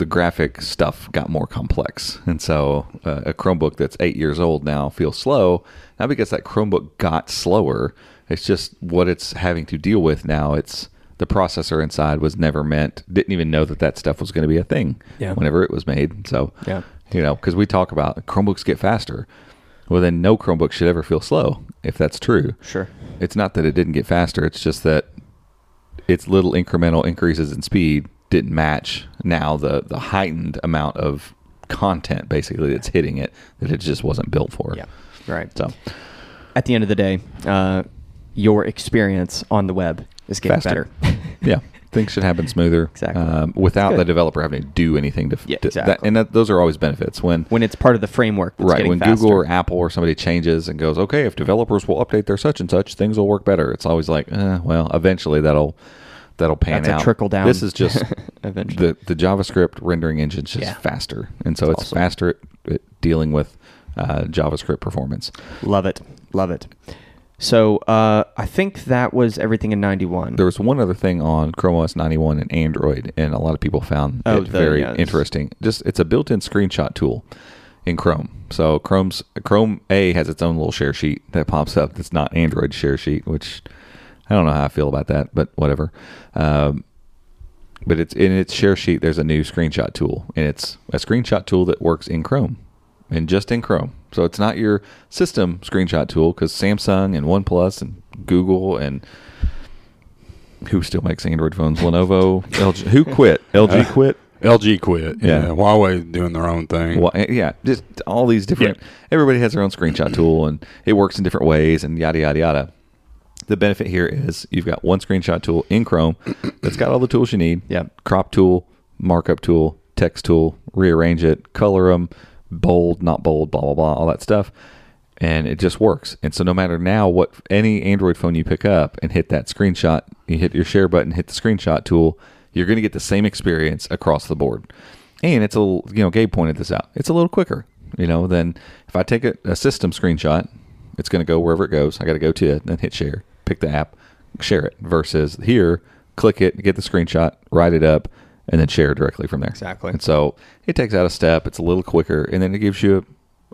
the graphic stuff got more complex. And so uh, a Chromebook that's eight years old now feels slow, not because that Chromebook got slower. It's just what it's having to deal with now. It's the processor inside was never meant, didn't even know that that stuff was going to be a thing Yeah. whenever it was made. So, Yeah. you know, because we talk about Chromebooks get faster. Well, then no Chromebook should ever feel slow if that's true. Sure. It's not that it didn't get faster. It's just that its little incremental increases in speed didn't match now the the heightened amount of content basically that's hitting it that it just wasn't built for. Yeah. Right. So At the end of the day, uh, your experience on the web is getting Faster. better. yeah, things should happen smoother. Exactly. Um, without the developer having to do anything to. Yeah, to- exactly. That, and that, those are always benefits when. when it's part of the framework. Right when faster. Google or Apple or somebody changes and goes, okay, if developers will update their such and such, things will work better. It's always like, eh, well, eventually that'll that'll pan That's a out. trickle-down This is just eventually. the the JavaScript rendering engine's just Yeah. faster, and so it's awesome. faster at, at dealing with uh, JavaScript performance. Love it. Love it. So uh, I think that was everything in 91. There was one other thing on Chrome OS 91 and Android, and a lot of people found Oh, it the- very yeah, interesting. Just it's a built-in screenshot tool in Chrome. So Chrome's Chrome A has its own little share sheet that pops up. That's not Android share sheet, which I don't know how I feel about that, but whatever. Um, but it's in its share sheet. There's a new screenshot tool, and it's a screenshot tool that works in Chrome, and just in Chrome. So it's not your system screenshot tool because Samsung and OnePlus and Google and who still makes Android phones? Lenovo, LG. Who quit? LG quit. LG quit. Yeah. Yeah. Huawei doing their own thing. Well, eh, yeah, just all these different. Everybody has their own screenshot tool, and it works in different ways, and yada yada yada. The benefit here is you've got one screenshot tool in Chrome that's got all the tools you need. Yeah. crop tool, markup tool, text tool, rearrange it, color them, bold, not bold, blah blah blah, all that stuff, and it just works. And so no matter now what any Android phone you pick up and hit that screenshot, you hit your share button, hit the screenshot tool, you're going to get the same experience across the board. And it's a little, you know, Gabe pointed this out. It's a little quicker, you know, than if I take a, a system screenshot, it's going to go wherever it goes. I got to go to it, and hit share, pick the app, share it. Versus here, click it, get the screenshot, write it up, and then share directly from there. Exactly. And so it takes out a step. It's a little quicker, and then it gives you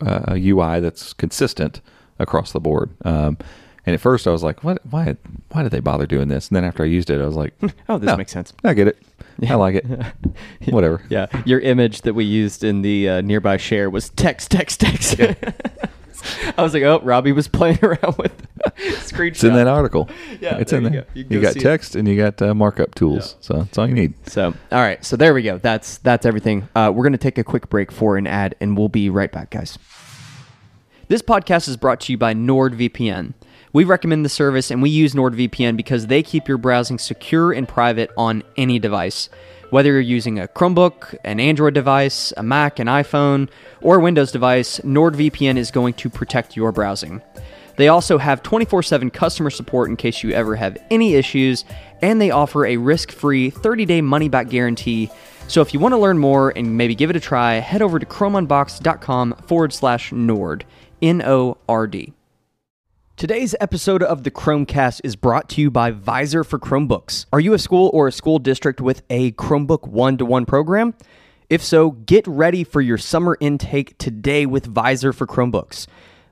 a, a UI that's consistent across the board. Um, and at first, I was like, "What? Why? Why did they bother doing this?" And then after I used it, I was like, Oh, this "No, makes sense. I get it. I like it. Whatever." Yeah, your image that we used in the uh, nearby share was text, text, text. I was like, oh, Robby was playing around with screenshot. It's in that article. Yeah, it's there in you there. go. You You, go got see it. text and you got uh, markup tools. So that's all you need. So, all right. So there we go. That's that's everything. Uh, we're gonna take a quick break for an ad, and we'll be right back, guys. This podcast is brought to you by NordVPN. We recommend the service, and we use NordVPN because they keep your browsing secure and private on any device. Whether you're using a Chromebook, an Android device, a Mac, an iPhone, or a Windows device, NordVPN is going to protect your browsing. They also have 24 7 customer support in case you ever have any issues, and they offer a risk free 30 day money back guarantee. So if you want to learn more and maybe give it a try, head over to chromeunbox.com forward slash Nord, N O R D. Today's episode of the Chrome Cast is brought to you by Vizor for Chromebooks. Are you a school or a school district with a Chromebook one to one program? If so, get ready for your summer intake today with Vizor for Chromebooks.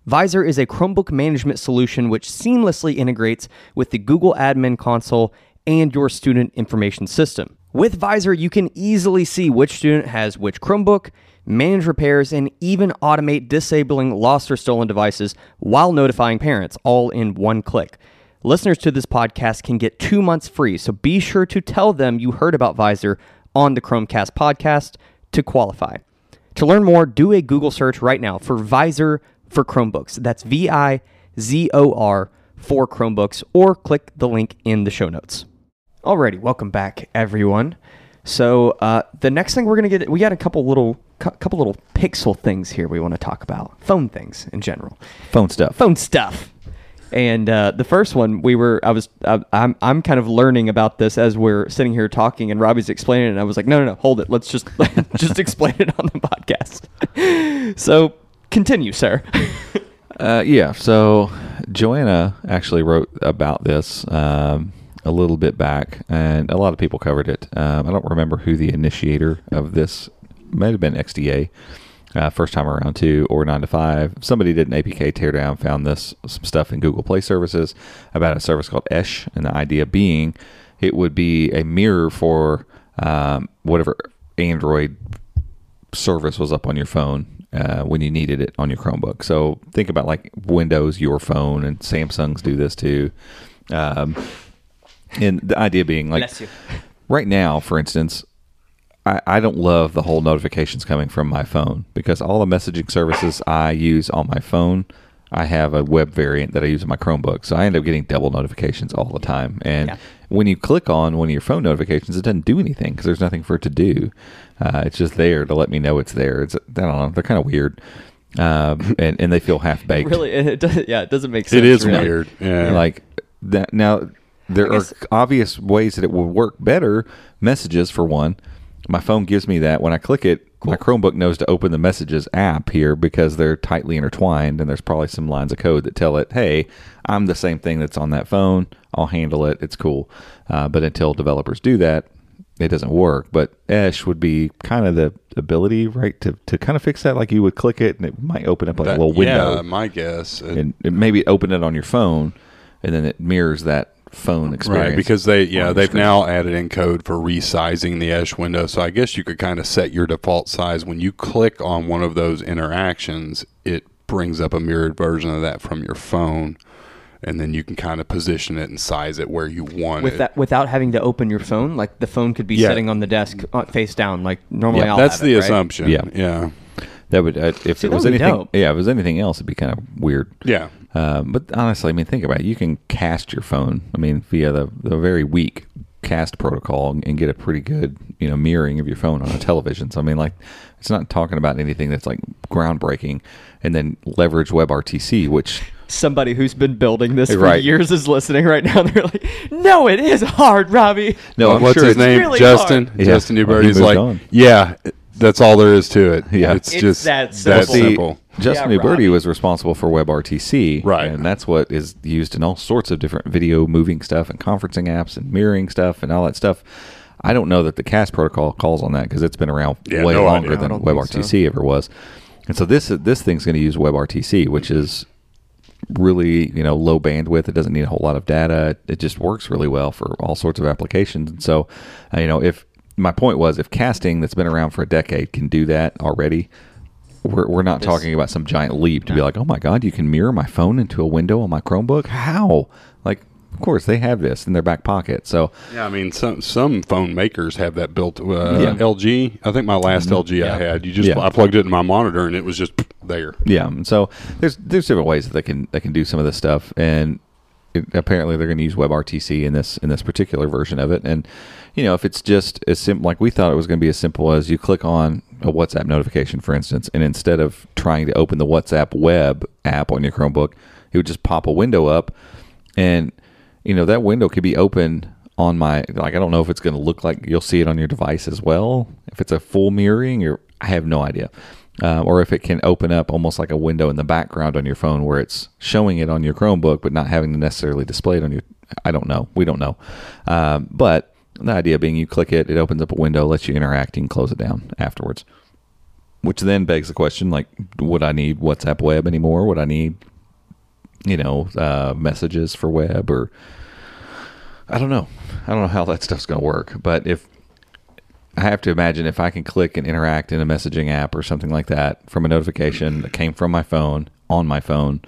Vizor is a Chromebook management solution which seamlessly integrates with the Google Admin Console and your student information system. With Vizor, you can easily see which student has which Chromebook, manage repairs, and even automate disabling lost or stolen devices while notifying parents, all in one click. Listeners to this podcast can get two months free, so be sure to tell them you heard about Vizor on the Chrome Cast podcast to qualify. To learn more, do a Google search right now for Vizor for Chromebooks. That's V I Z O R for Chromebooks, or click the link in the show notes. Alrighty, welcome back, everyone. So uh, the next thing we're gonna get, we got a couple little, cou- couple little pixel things here we want to talk about, phone things in general, Phone stuff. phone stuff. And uh, the first one, we were, I was, I, I'm, I'm kind of learning about this as we're sitting here talking, and Robby's explaining it, and I was like, no, no, no, hold it, let's just, just explain it on the podcast. so continue, sir. Uh, yeah. So Joanna actually wrote about this um, a little bit back, and a lot of people covered it. Um, I don't remember who the initiator of this might have been XDA. Uh, first time around too, or nine to five. Somebody did an APK teardown, found this some stuff in Google Play Services about a service called Esh, and the idea being it would be a mirror for um, whatever Android service was up on your phone uh, when you needed it on your Chromebook. So think about like Windows, your phone, and Samsung's do this too. Um, and the idea being like Bless you. right now, for instance, I, I don't love the whole notifications coming from my phone because all the messaging services I use on my phone, I have a web variant that I use on my Chromebook. So I end up getting double notifications all the time. And Yeah. when you click on one of your phone notifications, it doesn't do anything because there's nothing for it to do. Uh, it's just there to let me know it's there. It's I don't know. They're kind of weird. Um, and, and they feel half baked. Really, it does, yeah, it doesn't make sense. It is really. weird. Yeah. Like that now there I are obvious ways that it will work better. Messages for one. My phone gives me that when I click it, my Chromebook knows to open the messages app here because they're tightly intertwined and there's probably some lines of code that tell it, "Hey, I'm the same thing that's on that phone. I'll handle it. It's cool." Uh, but until developers do that, it doesn't work. But Esh would be kind of the ability, right, to, to kind of fix that. Like you would click it and it might open up like That- a little window Yeah, my guess. And it maybe open it on your phone, and then it mirrors that phone experience. Right, because they yeah, they've screen. now added in code for resizing the Esh window. So I guess you could kind of set your default size when you click on one of those interactions. It brings up a mirrored version of that from your phone, and then you can kind of position it and size it where you want With it. that, without having to open your phone, like the phone could be Yeah. sitting on the desk uh, face down, like normally. Yeah, I'll That's have the it, right? assumption. Yeah. yeah, that would uh, if See, it was that would be anything. dope. Yeah, if it was anything else, it'd be kind of weird. yeah. Um, but honestly, I mean, think about it. You can cast your phone. I mean, via the the very weak cast protocol and, and get a pretty good you know mirroring of your phone on a television. So I mean, like, it's not talking about anything that's like groundbreaking. And then leverage WebRTC, which Somebody who's been building this for Right. years is listening right now. They're like, "No, it is hard, Robby." no, I'm What's sure his it's- name? really Justin. hard. Yeah. Justin Well, Uberti. he He's like, on. yeah, that's all there is to it. Yeah. it's, It's just that that simple. simple. Justin Yeah, Uberti was responsible for WebRTC, Right. And that's what is used in all sorts of different video moving stuff and conferencing apps and mirroring stuff and all that stuff. I don't know that the CAST protocol calls on that because it's been around Yeah, way no longer idea. than I don't WebRTC ever was. And so this this thing's going to use WebRTC, which is really you know low bandwidth. It doesn't need a whole lot of data. It just works really well for all sorts of applications. And so, uh, you know, if my point was if casting that's been around for a decade can do that already, we're, we're not This- talking about some giant leap to be like, oh my god, you can mirror my phone into a window on my Chromebook. How? Like, of course they have this in their back pocket. So Yeah, I mean, some some phone makers have that built. Uh, Yeah. LG, I think my last LG I had, you just Yeah. I plugged it in my monitor and it was just there. Yeah, and so there's there's different ways that they can they can do some of this stuff, and it, apparently they're going to use WebRTC in this in this particular version of it. And you know, if it's just as simple, like we thought it was going to be as simple as you click on a WhatsApp notification, for instance, and instead of trying to open the WhatsApp web app on your Chromebook, it would just pop a window up, and you know that window could be open on my like I don't know if it's going to look like you'll see it on your device as well. If it's a full mirroring, or I have no idea. Uh, or if it can open up almost like a window in the background on your phone where it's showing it on your Chromebook, but not having to necessarily display it on your. I don't know. We don't know. Um, but the idea being you click it, it opens up a window, lets you interact, you can close it down afterwards. Which then begs the question like, would I need WhatsApp web anymore? Would I need, you know, uh, messages for web or. I don't know. I don't know how that stuff's going to work. But if I have to imagine if I can click and interact in a messaging app or something like that from a notification that came from my phone on my phone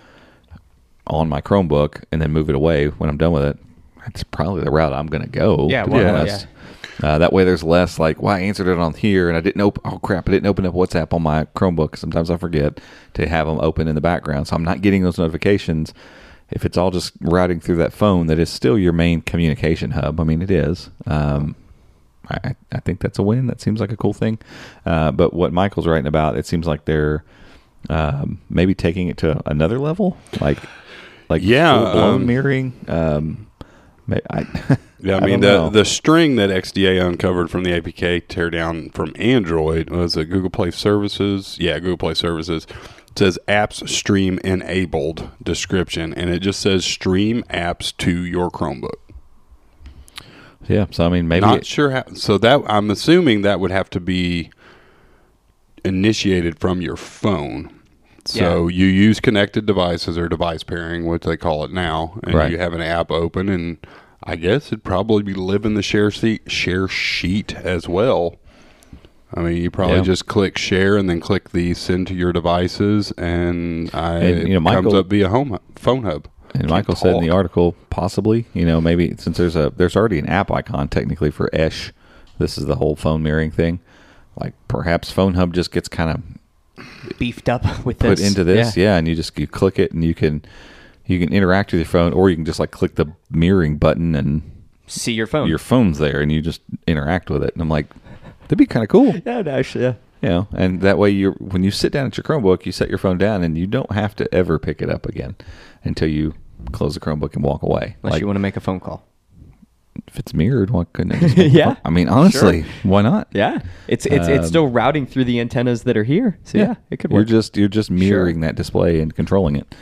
on my Chromebook and then move it away when I'm done with it, that's probably the route I'm going to go. Yeah, to well, honest. Uh, that way, there's less like, well, I answered it on here and I didn't open. Oh crap! I didn't open up WhatsApp on my Chromebook. Sometimes I forget to have them open in the background, so I'm not getting those notifications. If it's all just routing through that phone, that is still your main communication hub. I mean, it is. Um, I, I think that's a win. That seems like a cool thing. Uh, but what Michael's writing about, it seems like they're um, maybe taking it to another level, like like Yeah, full-blown um, mirroring. Um, I, Yeah, I, I mean the know. the string that XDA uncovered from the APK teardown from Android was a Google Play Services. Yeah, Google Play Services It says apps stream enabled description, and it just says stream apps to your Chromebook. yeah. So I mean, maybe Not it- sure how. So that I'm assuming that would have to be initiated from your phone. So you use connected devices or device pairing, what they call it now, and Right. you have an app open, and I guess it'd probably be live in the share sheet, share sheet as well. I mean, you probably Yeah. just click share and then click the send to your devices, and I And, you know, it comes Michael- up via home phone hub. And Can't Michael said in the article, possibly, you know, maybe since there's a there's already an app icon technically for Esh, this is the whole phone mirroring thing. Like perhaps Phone Hub just gets kind of Beefed up with put this. into this, yeah. and you just you click it and you can you can interact with your phone, or you can just like click the mirroring button and See your phone. your phone's there and you just interact with it. And I'm like, that'd be kind of cool. yeah, no, actually, yeah. You know, and that way you when you sit down at your Chromebook, you set your phone down and you don't have to ever pick it up again until you close the Chromebook and walk away. Unless Like, you want to make a phone call. If it's mirrored, why couldn't it just Yeah. I mean, honestly, why not? Yeah, it's it's it's Um, still routing through the antennas that are here. So yeah, it could work. You're just you're just mirroring that display and controlling it.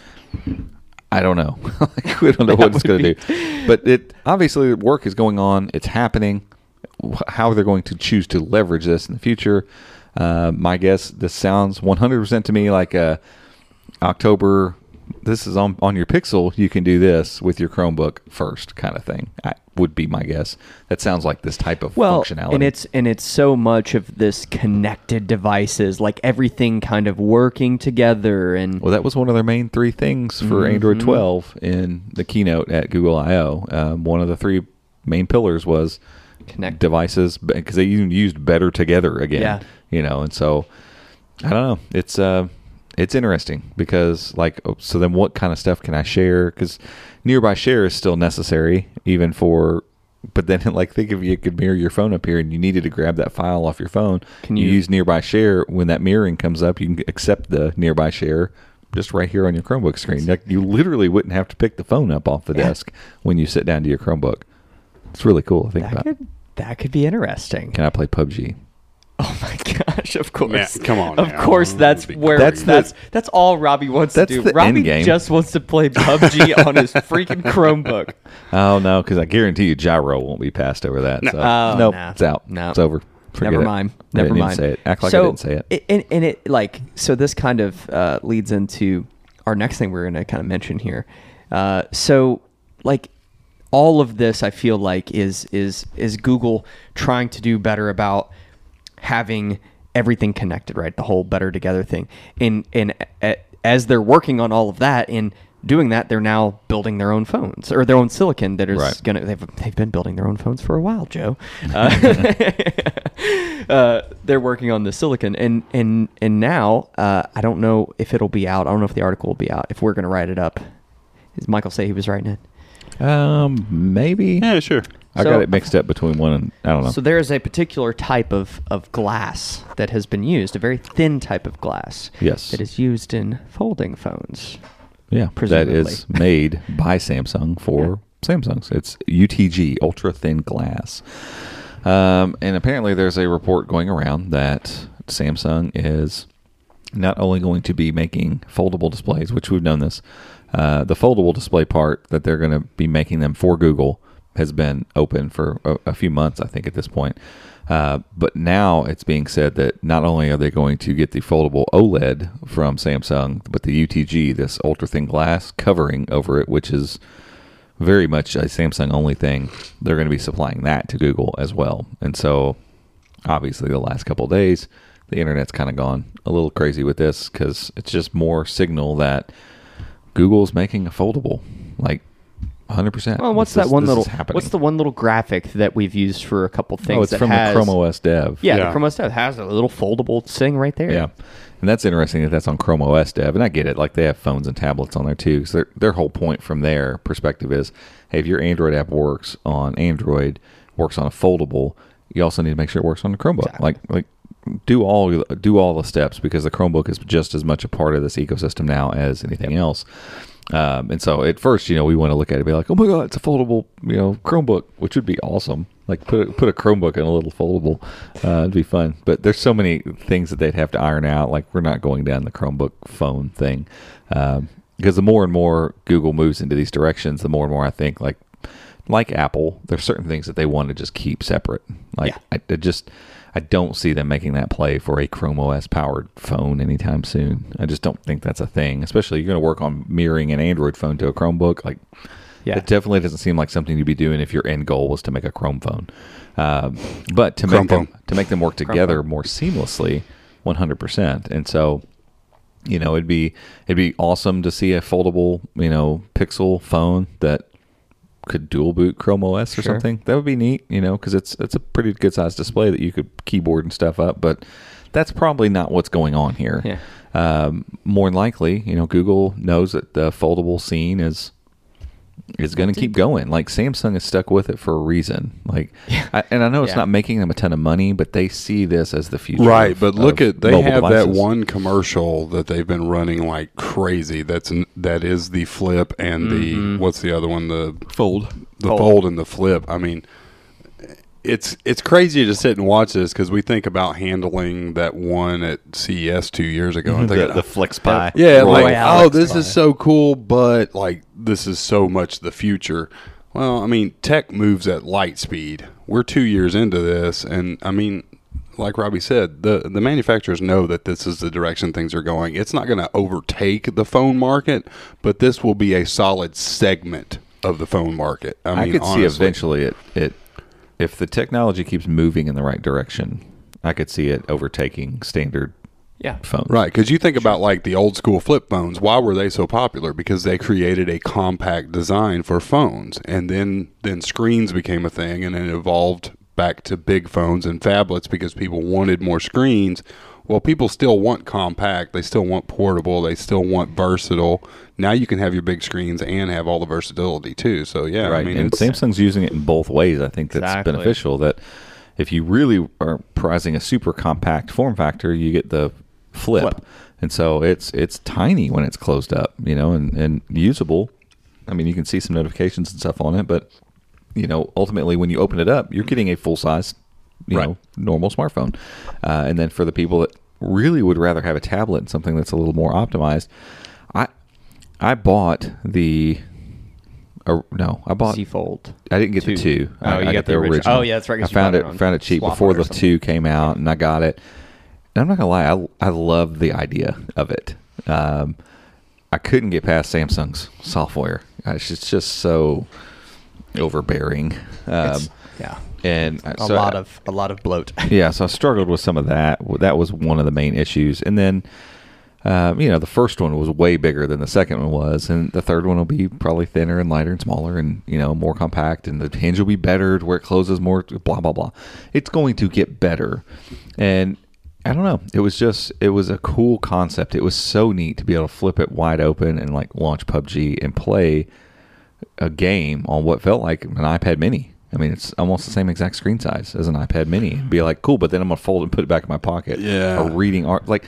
I don't know. We don't know what it's going to do, but it obviously work is going on. It's happening. How they're going to choose to leverage this in the future? Uh, my guess. This sounds 100 percent to me like a October. This is on on your Pixel. You can do this with your Chromebook first, kind of thing. I, would be my guess. That sounds like this type of well, functionality. and it's and it's so much of this connected devices, like everything kind of working together, and Well, that was one of their main three things for Android 12 in the keynote at Google I/O. Um, one of the three main pillars was Connect. devices because they even used better together again. Yeah. you know, and so I don't know. It's uh, it's interesting because like, oh, so then what kind of stuff can I share? Because nearby share is still necessary even for. But then, like, think if you could mirror your phone up here and you needed to grab that file off your phone, Can you you- use nearby share when that mirroring comes up? You can accept the nearby share just right here on your Chromebook screen. Like, you literally wouldn't have to pick the phone up off the Yeah. desk when you sit down to your Chromebook. It's really cool to think that about. could that could be interesting. Can I play PUBG? Oh my gosh! Of course, come on Of now. course, that's where That's that's the- that's, all Robby wants to do. Robby just wants to play PUBG on his freaking Chromebook. Oh no, because I guarantee you Gyro won't be passed over that. So Oh, nope, no. it's out. No. it's over. Forget Never it. mind. I Never didn't mind. say it. Act like so, I didn't say it. And, and it like so this kind of uh, leads into our next thing we're going to kind of mention here. Uh, so like all of this, I feel like is is is Google trying to do better about having everything connected, right? The whole better together thing. And and as they're working on all of that and doing that, they're now building their own phones or their own silicon that is Right. gonna. They've they've been building their own phones for a while, Joe. Uh, uh, they're working on the silicon, and and and now uh, I don't know if it'll be out. I don't know if the article will be out. If we're gonna write it up, does Michael say he was writing it? Um, maybe. Yeah, sure. I So- got it mixed up between one and I don't know. So there is a particular type of, of glass that has been used, a very thin type of glass. Yes. That is used in folding phones. yeah, that presumably. is made by Samsung for Samsungs. It's UTG, ultra thin glass. Um, and apparently, there's a report going around that Samsung is not only going to be making foldable displays, which we've known this, uh, the foldable display part that they're going to be making them for Google has been open for a, a few months, I think, at this point. Uh, but now it's being said that not only are they going to get the foldable OLED from Samsung, but the UTG, this ultra thin glass covering over it, which is very much a Samsung only thing. They're going to be supplying that to Google as well. And so, obviously, the last couple days, the internet's kind of gone a little crazy with this because it's just more signal that Google's making a foldable, like 100%. Well, what's This that is- one little? What's the one little graphic that we've used for a couple oh, things? Oh, it's that from has, the Chrome OS dev. Yeah, Yeah. the Chrome OS dev has a little foldable thing right there. Yeah. And that's interesting that that's on Chrome OS dev. And I get it. Like they have phones and tablets on there too. Because their, their whole point from their perspective is hey, if your Android app works on Android, works on a foldable, you also need to make sure it works on the Chromebook. Exactly. Like, like do all do all the steps because the Chromebook is just as much a part of this ecosystem now as anything else. Um, and so at first, you know, we want to look at it and be like, oh my god, it's a foldable, you know, Chromebook, which would be awesome. Like put a, put a Chromebook in a little foldable, uh, it'd be fun. But there's so many things that they'd have to iron out. Like we're not going down the Chromebook phone thing um, because the more and more Google moves into these directions, the more and more I think like like Apple, there's certain things that they want to just keep separate. Like Yeah. I, I just I don't see them making that play for a Chrome OS powered phone anytime soon. I just don't think that's a thing. Especially you're going to work on mirroring an Android phone to a Chromebook. Like Yeah. It definitely doesn't seem like something you'd be doing if your end goal was to make a Chrome phone. Um, but to Chrome make them to make them work together more seamlessly, one hundred percent. And so, you know, it'd be it'd be awesome to see a foldable, you know, Pixel phone that could dual boot Chrome OS or Sure. something. That would be neat, you know, because it's it's a pretty good sized display that you could keyboard and stuff up. But that's probably not what's going on here. Yeah. Um, more than likely, you know, Google knows that the foldable scene is is going to keep going. Like Samsung is stuck with it for a reason. Like, I, and I know it's Yeah. not making them a ton of money, but they see this as the future. Right, of- but look at they mobile have that one commercial that they've been running like crazy. That's that is the flip and the mm-hmm. what's the other one? The fold. the Fold. fold. and the flip. I mean, it's it's crazy to sit and watch this because we think about handling that one at CES two years ago and mm-hmm. The, thinking, the FlexPai. yeah, Roy like oh, this Pie. is so cool, but like this is so much the future. Well, I mean, tech moves at light speed. We're two years into this, and I mean, like Robby said, the the manufacturers know that this is the direction things are going. It's not going to overtake the phone market, but this will be a solid segment of the phone market. I, I, mean, could see eventually it, it if the technology keeps moving in the right direction, I could see it overtaking standard Yeah. phones. Right, because you think about like the old school flip phones. Why were they so popular? Because they created a compact design for phones, and then then screens became a thing, and then it evolved back to big phones and phablets because people wanted more screens. Well, people still want compact. They still want portable. They still want versatile. Now you can have your big screens and have all the versatility too. So yeah, right. I mean, and it's, Samsung's using it in both ways. I think that's Exactly. beneficial. That if you really are prizing a super compact form factor, you get the flip. Flip. and so it's it's tiny when it's closed up, you know, and and usable. I mean, you can see some notifications and stuff on it, but you know, ultimately when you open it up, you're getting a full size, you Right. know, normal smartphone. Uh, and then for the people that really would rather have a tablet and something that's a little more optimized, I I bought the. Uh, no, I bought Z Fold. I didn't get the Two. two. Oh, I, you I got the the original. original. Oh, yeah, that's right, I found it. found it cheap before the two came out, and I got it. And I'm not gonna lie, I I love the idea of it. Um, I couldn't get past Samsung's software. It's just, it's just so overbearing. Um, yeah. and A so lot I- of a lot of bloat. yeah, so I struggled with some of that. That was one of the main issues. And then, um, you know, the first one was way bigger than the second one was, and the third one will be probably thinner and lighter and smaller, and you know, more compact. And the hinge will be better to where it closes more. Blah blah blah. It's going to get better, and I don't know. It was just it was a cool concept. It was so neat to be able to flip it wide open and like launch PUBG and play a game on what felt like an iPad Mini. I mean, it's almost the same exact screen size as an iPad Mini. And be like, cool, but then I'm gonna fold it and put it back in my pocket. Yeah. Or reading art, like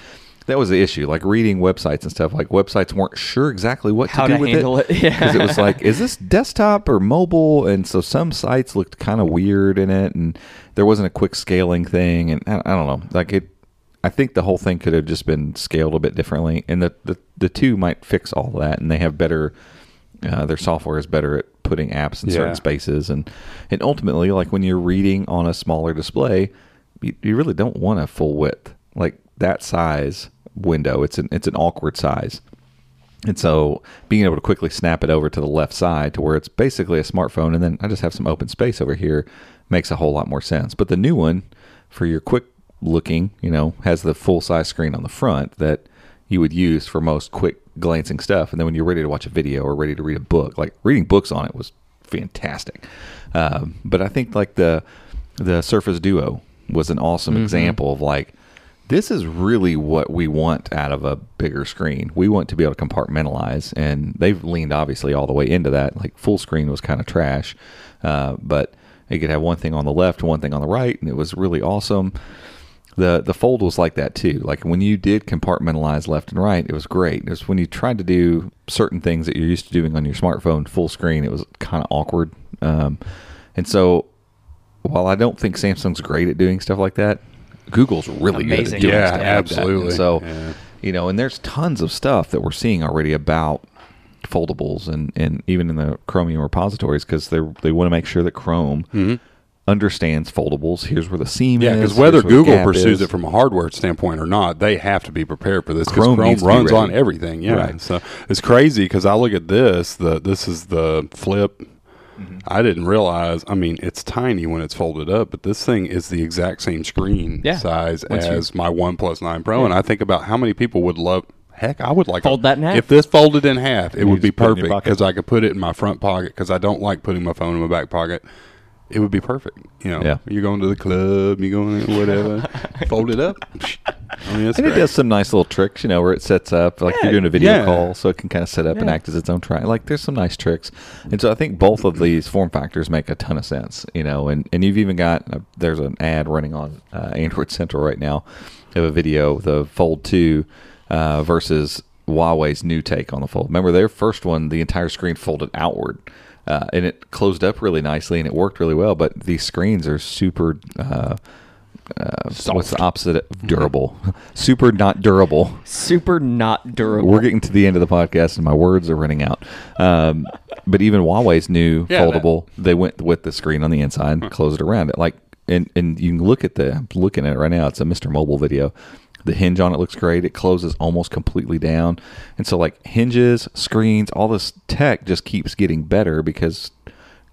that was the issue. Like reading websites and stuff. Like websites weren't sure exactly what How to do to with handle it. Yeah. because it was like, is this desktop or mobile? And so some sites looked kind of weird in it, and there wasn't a quick scaling thing. And I, I don't know, like it. I think the whole thing could have just been scaled a bit differently, and the the, the two might fix all that, and they have better. Uh, their software is better at putting apps in Yeah. certain spaces, and and ultimately, like when you're reading on a smaller display, you, you really don't want a full width like that size window. It's an it's an awkward size. And so being able to quickly snap it over to the left side to where it's basically a smartphone and then I just have some open space over here makes a whole lot more sense. But the new one for your quick looking, you know, has the full size screen on the front that you would use for most quick glancing stuff. And then when you're ready to watch a video or ready to read a book, like reading books on it was fantastic. Um, but I think like the the Surface Duo was an awesome example of like this is really what we want out of a bigger screen. We want to be able to compartmentalize, and they've leaned obviously all the way into that. Like full screen was kind of trash, uh, but you could have one thing on the left, one thing on the right, and it was really awesome. The the fold was like that too. Like when you did compartmentalize left and right, it was great. It was when you tried to do certain things that you're used to doing on your smartphone full screen, it was kind of awkward. Um, and so, while I don't think Samsung's great at doing stuff like that, Google's really good Amazing at doing Yeah, stuff like that. absolutely. And so, Yeah. you know, and there's tons of stuff that we're seeing already about foldables and, and even in the Chromium repositories because they they want to make sure that Chrome understands foldables. Here's where the seam Yeah, is. Yeah, because whether here's where the Google pursues is. it from a hardware standpoint or not, they have to be prepared for this because Chrome Chrome, needs to be runs on everything. Yeah, Right. so it's crazy because I look at this. The this is the flip. Mm-hmm. I didn't realize. I mean, it's tiny when it's folded up, but this thing is the exact same screen Yeah. size Once you- as my OnePlus Nine Pro, and I think about how many people would love. Heck, I would like Fold a- that in half. If this folded in half, it would be just put it in your perfect because I could put it in my front pocket because I don't like putting my phone in my back pocket. It would be perfect. You know, Yeah. you're going to the club, you're going to whatever, fold it up. I mean, it's And it does some nice little tricks, you know, where it sets up like you're doing a video yeah. call, so it can kind of set up and act as its own tri Like there's some nice tricks, and so I think both of these form factors make a ton of sense, you know. And and you've even got uh, there's an ad running on uh, Android Central right now of a video, the Fold Two uh, versus Huawei's new take on the Fold. Remember their first one, the entire screen folded outward. Uh, and it closed up really nicely and it worked really well. But these screens are super uh, uh, what's the opposite of durable? Super not durable. Super not durable. We're getting to the end of the podcast and my words are running out. Um, but even Huawei's new Yeah, that- foldable, they went with the screen on the inside closed it around it. Like, and and you can look at the I'm looking at it right now. It's a Mr. Mobile video. The hinge on it looks great. It closes almost completely down, and so like hinges, screens, all this tech just keeps getting better because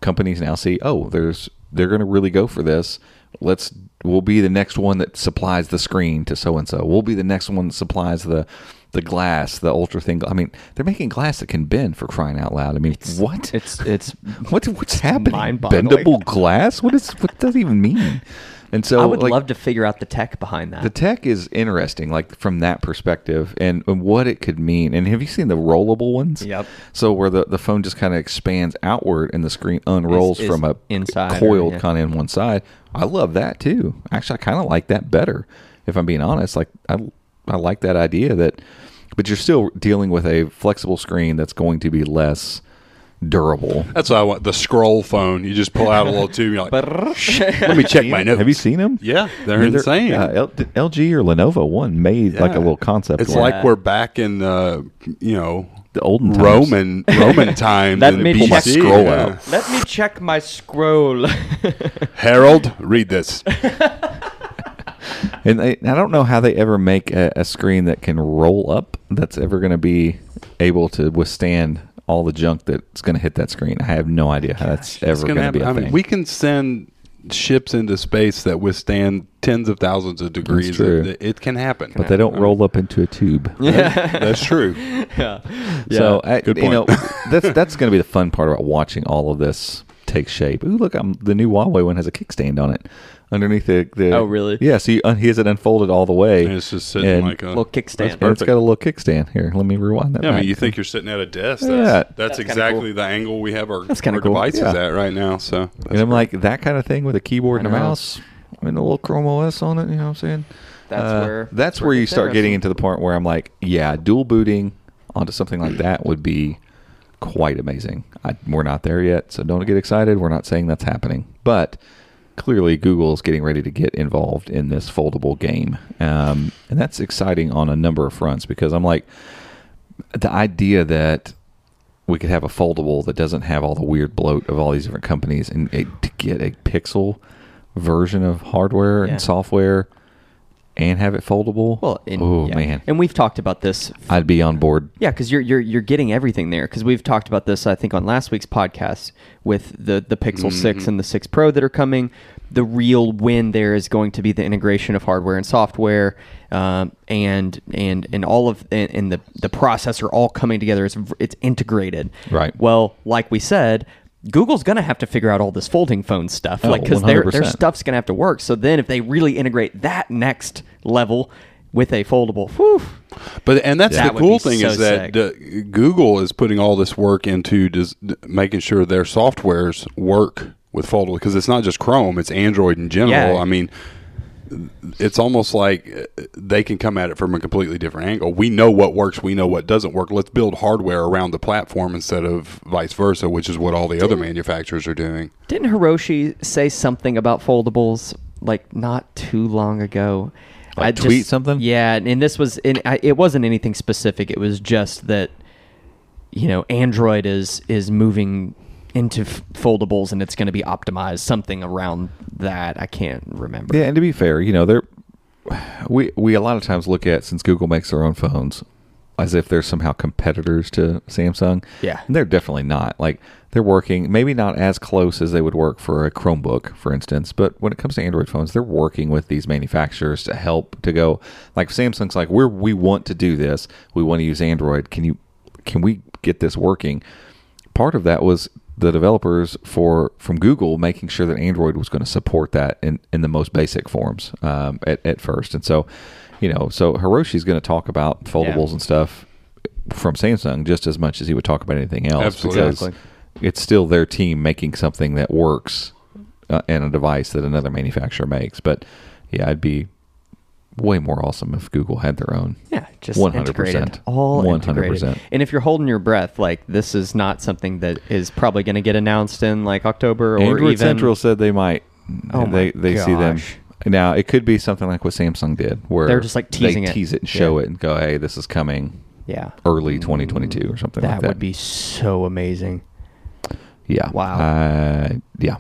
companies now see, oh, there's they're going to really go for this. Let's we'll be the next one that supplies the screen to so and so. We'll be the next one that supplies the the glass, the ultra thin. gla- I mean, they're making glass that can bend for crying out loud. I mean, what? It's it's. what what's happening? Bendable glass? What is what does that even mean? And so I would like, love to figure out the tech behind that. the tech is interesting, like from that perspective, and, and what it could mean. And have you seen the rollable ones? Yep. So where the, the phone just kind of expands outward and the screen unrolls is from a inside coiled yeah. kind of in one side. I love that too. Actually, I kind of like that better. If I'm being honest, like I I like that idea that, but you're still dealing with a flexible screen that's going to be less durable. That's what I want. The scroll phone. You just pull out a little tube. You're like, let me check my notes. Have you seen them? Yeah, they're insane. Yeah, L- LG or Lenovo one made like a little concept. It's one. like we're back in, uh, you know, the olden times. Roman Roman times. Let in me BC. check- scroll yeah. out. Let me check my scroll. Harold, read this. And they, I don't know how they ever make a, a screen that can roll up that's ever going to be able to withstand all the junk that's going to hit that screen. I have no idea how that's It's ever gonna be a happen. I thing. mean, we can send ships into space that withstand tens of thousands of degrees. true. It, it can happen. but they don't roll up into a tube. That's true. yeah. So I, Good you know that's that's going to be the fun part about watching all of this take shape. Ooh, look, I'm, the new Huawei one has a kickstand on it underneath the. the Oh, really? Yeah. So you, uh, he has it unfolded all the way. And it's just sitting And- like a Little kickstand. and it's got a little kickstand here. Let me rewind that. Yeah, I mean, you think you're sitting at a desk. That's, Yeah. that's, That's exactly cool. the angle we have our, That's our cool. devices Yeah. at right now. So that's and I'm great. like that kind of thing with a keyboard and a know. mouse and a little Chrome OS on it. You know what I'm saying? That's Uh, where- that's that's where where you start getting into the point where I'm like, yeah, dual booting onto something like that would be quite amazing. I, we're not there yet, so don't get excited. We're not saying that's happening, but clearly Google is getting ready to get involved in this foldable game, um, and that's exciting on a number of fronts because I'm like, the idea that we could have a foldable that doesn't have all the weird bloat of all these different companies and a, to get a pixel version of hardware Yeah. and software and have it foldable. Well, and, oh yeah. man, and we've talked about this. I'd be on board. Yeah, because you're you're you're getting everything there. Because we've talked about this, I think, on last week's podcast with the the Pixel Six and the Six Pro that are coming. The real win there is going to be the integration of hardware and software, um, and and and all of and, and the the processor all coming together. It's it's integrated. Right. Well, like we said. Google's gonna have to figure out all this folding phone stuff, Oh, like because their their stuff's gonna have to work. So then, if they really integrate that next level with a foldable, whew, But and that's That the would cool thing so is that sick. uh, Google is putting all this work into des- making sure their softwares work with foldable because it's not just Chrome; it's Android in general. Yeah. I mean, it's almost like uh, they can come at it from a completely different angle. We know what works, we know what doesn't work. Let's build hardware around the platform instead of vice versa, which is what all the other manufacturers are doing. Didn't Hiroshi say something about foldables like not too long ago? Like tweet something? Yeah, and this was and I, it wasn't anything specific. It was just that you know Android is is moving into f- foldables and it's going to be optimized something around that i can't remember Yeah, and to be fair, you know, they're we we a lot of times look at since Google makes their own phones as if they're somehow competitors to Samsung. Yeah. And they're definitely not. Like they're working maybe not as close as they would work for a Chromebook, for instance, but when it comes to Android phones, they're working with these manufacturers to help to go like Samsung's like, We're we want to do this. We want to use Android. Can you can we get this working? part of that was the developers for from Google making sure that Android was going to support that in, in the most basic forms um, at, at first. And so, you know, so Hiroshi's going to talk about foldables Yeah. and stuff from Samsung just as much as he would talk about anything else Absolutely. because Exactly. it's still their team making something that works uh, in a device that another manufacturer makes. But yeah, I'd be way more awesome if Google had their own. Yeah, just 100%. integrated, all 100%. integrated. And if you're holding your breath, like this is not something that is probably going to get announced in like October or Android even Central said they might. Oh they they see them now. It could be something like what Samsung did, where They're just, like, teasing it. tease it and show Yeah. it and go, "Hey, this is coming Yeah, early 2022 or something that like that." would be so amazing. yeah. Wow. Uh, yeah.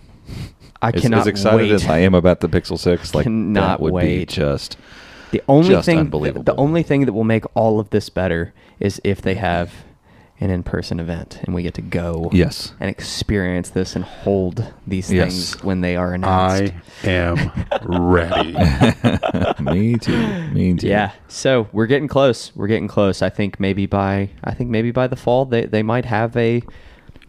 I As, cannot as excited wait. as I am about the Pixel Six, like Cannot that would be wait. just The only Just thing, unbelievable. the only thing that will make all of this better is if they have an in-person event and we get to go, Yes. and experience this and hold these Yes. things when they are announced. I am ready. me too. Me too. Yeah. So we're getting close. We're getting close. I think maybe by I think maybe by the fall they, they might have a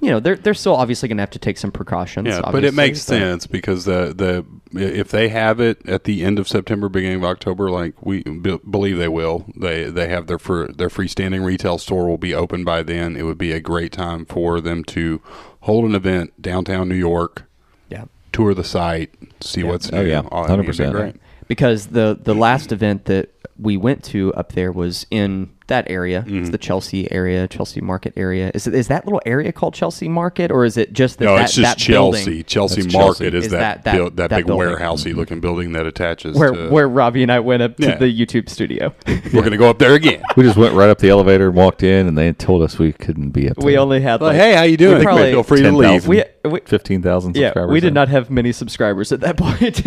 you know, they're they're still obviously gonna have to take some precautions. Yeah, but it makes sense because the the if they have it at the end of September, beginning of October, like we be, believe they will, they they have their fr- their freestanding retail store will be open by then. It would be a great time for them to hold an event downtown New York, Yeah. tour the site, see what's Oh, yeah. Oh, I mean, it'd be 100%. great. Because the the last event that we went to up there was in that area. Mm-hmm. It's the Chelsea area, Chelsea Market area. Is it is that little area called Chelsea Market or is it just that No, that, it's just that Chelsea. building Chelsea That's Market Chelsea. is, Is that that- that- build, that, that big building. warehousey looking building that attaches where to. where Robby and I went up to Yeah. the YouTube studio. we're going to go up there again. We just went right up the elevator and walked in, and they told us we couldn't be up there. we only had Like, like hey, how you doing? probably- Feel free to 10,000. leave. we, we 15,000 yeah, subscribers. we did in. not have many subscribers at that point.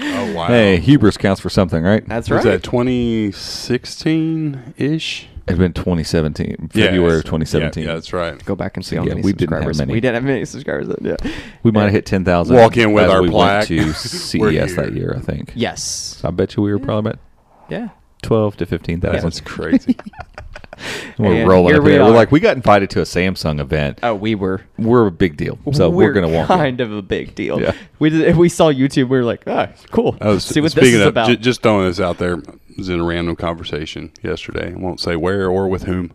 oh wow! Hey, hubris counts for something, right? That's right. was that 2016 ish? It's been 2017, February of 2017. Yeah, yeah, that's right. Go back and see how Yeah, many we didn't have subscribers. many. We didn't have many subscribers. Then, yeah. We might have hit 10,000. Walk in with as our we plaque. Went to We're CES here. that year, I think. Yes. So I bet you we were probably about Yeah. 12 to 15,000. That's crazy. We're And rolling here up we here. We're like, we got invited to a Samsung event. Oh, we were. We're a big deal. So we're, going to walk in. kind of a big deal. Yeah. We did, we saw YouTube. We were like, ah, cool. I was See what this speaking is of about. ju- just throwing this out there. Was in a random conversation yesterday. I won't say where or with whom.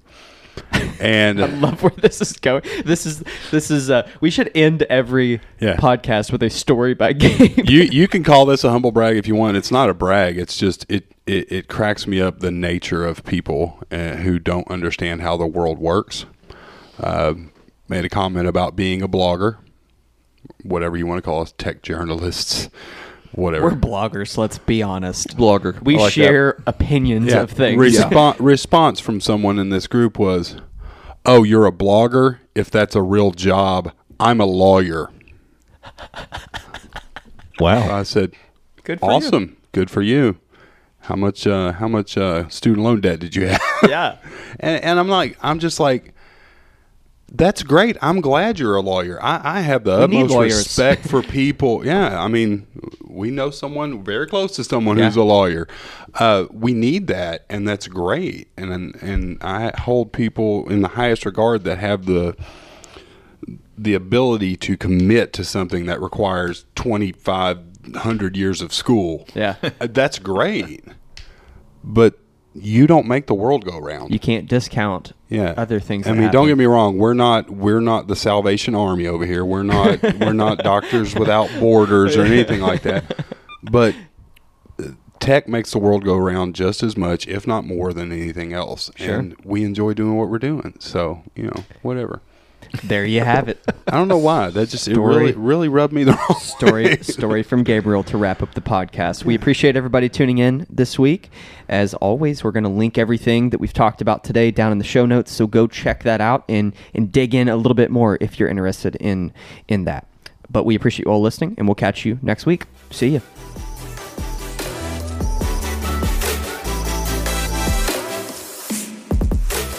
And I love where this is going. This is this is. Uh, we should end every Yeah. podcast with a story by game. you you can call this a humble brag if you want. It's not a brag. It's just it it, it cracks me up the nature of people uh, who don't understand how the world works. Uh, made a comment about being a blogger, whatever you want to call us, tech journalists, whatever. We're bloggers. Let's be honest. Blogger. We I like that. share opinions of things. Respon- Response from someone in this group was, "Oh, you're a blogger. If that's a real job, I'm a lawyer." Wow. I said, Good for you. "Awesome, good for you. How much? Uh, how much uh, student loan debt did you have?" Yeah. and, and I'm like, I'm just like. That's great. I'm glad you're a lawyer. I, I have the We utmost respect for people. Yeah, I mean, we know someone very close to someone Yeah. who's a lawyer. Uh, we need that, and that's great. And and I hold people in the highest regard that have the the ability to commit to something that requires 2,500 years of school. Yeah. Uh, that's great. But you don't make the world go round. You can't discount yeah other things. I mean, don't get me wrong. We're not we're not the Salvation Army over here. We're not we're not Doctors Without Borders or anything like that. But uh, tech makes the world go round just as much, if not more, than anything else. Sure. And we enjoy doing what we're doing. So you know, whatever. There you have it. I don't know why. That just it Story. really really rubbed me the wrong story way. story from Gabriel to wrap up the podcast. We appreciate everybody tuning in this week. As always, we're going to link everything that we've talked about today down in the show notes, so go check that out and and dig in a little bit more if you're interested in in that. But we appreciate you all listening, and we'll catch you next week. See you.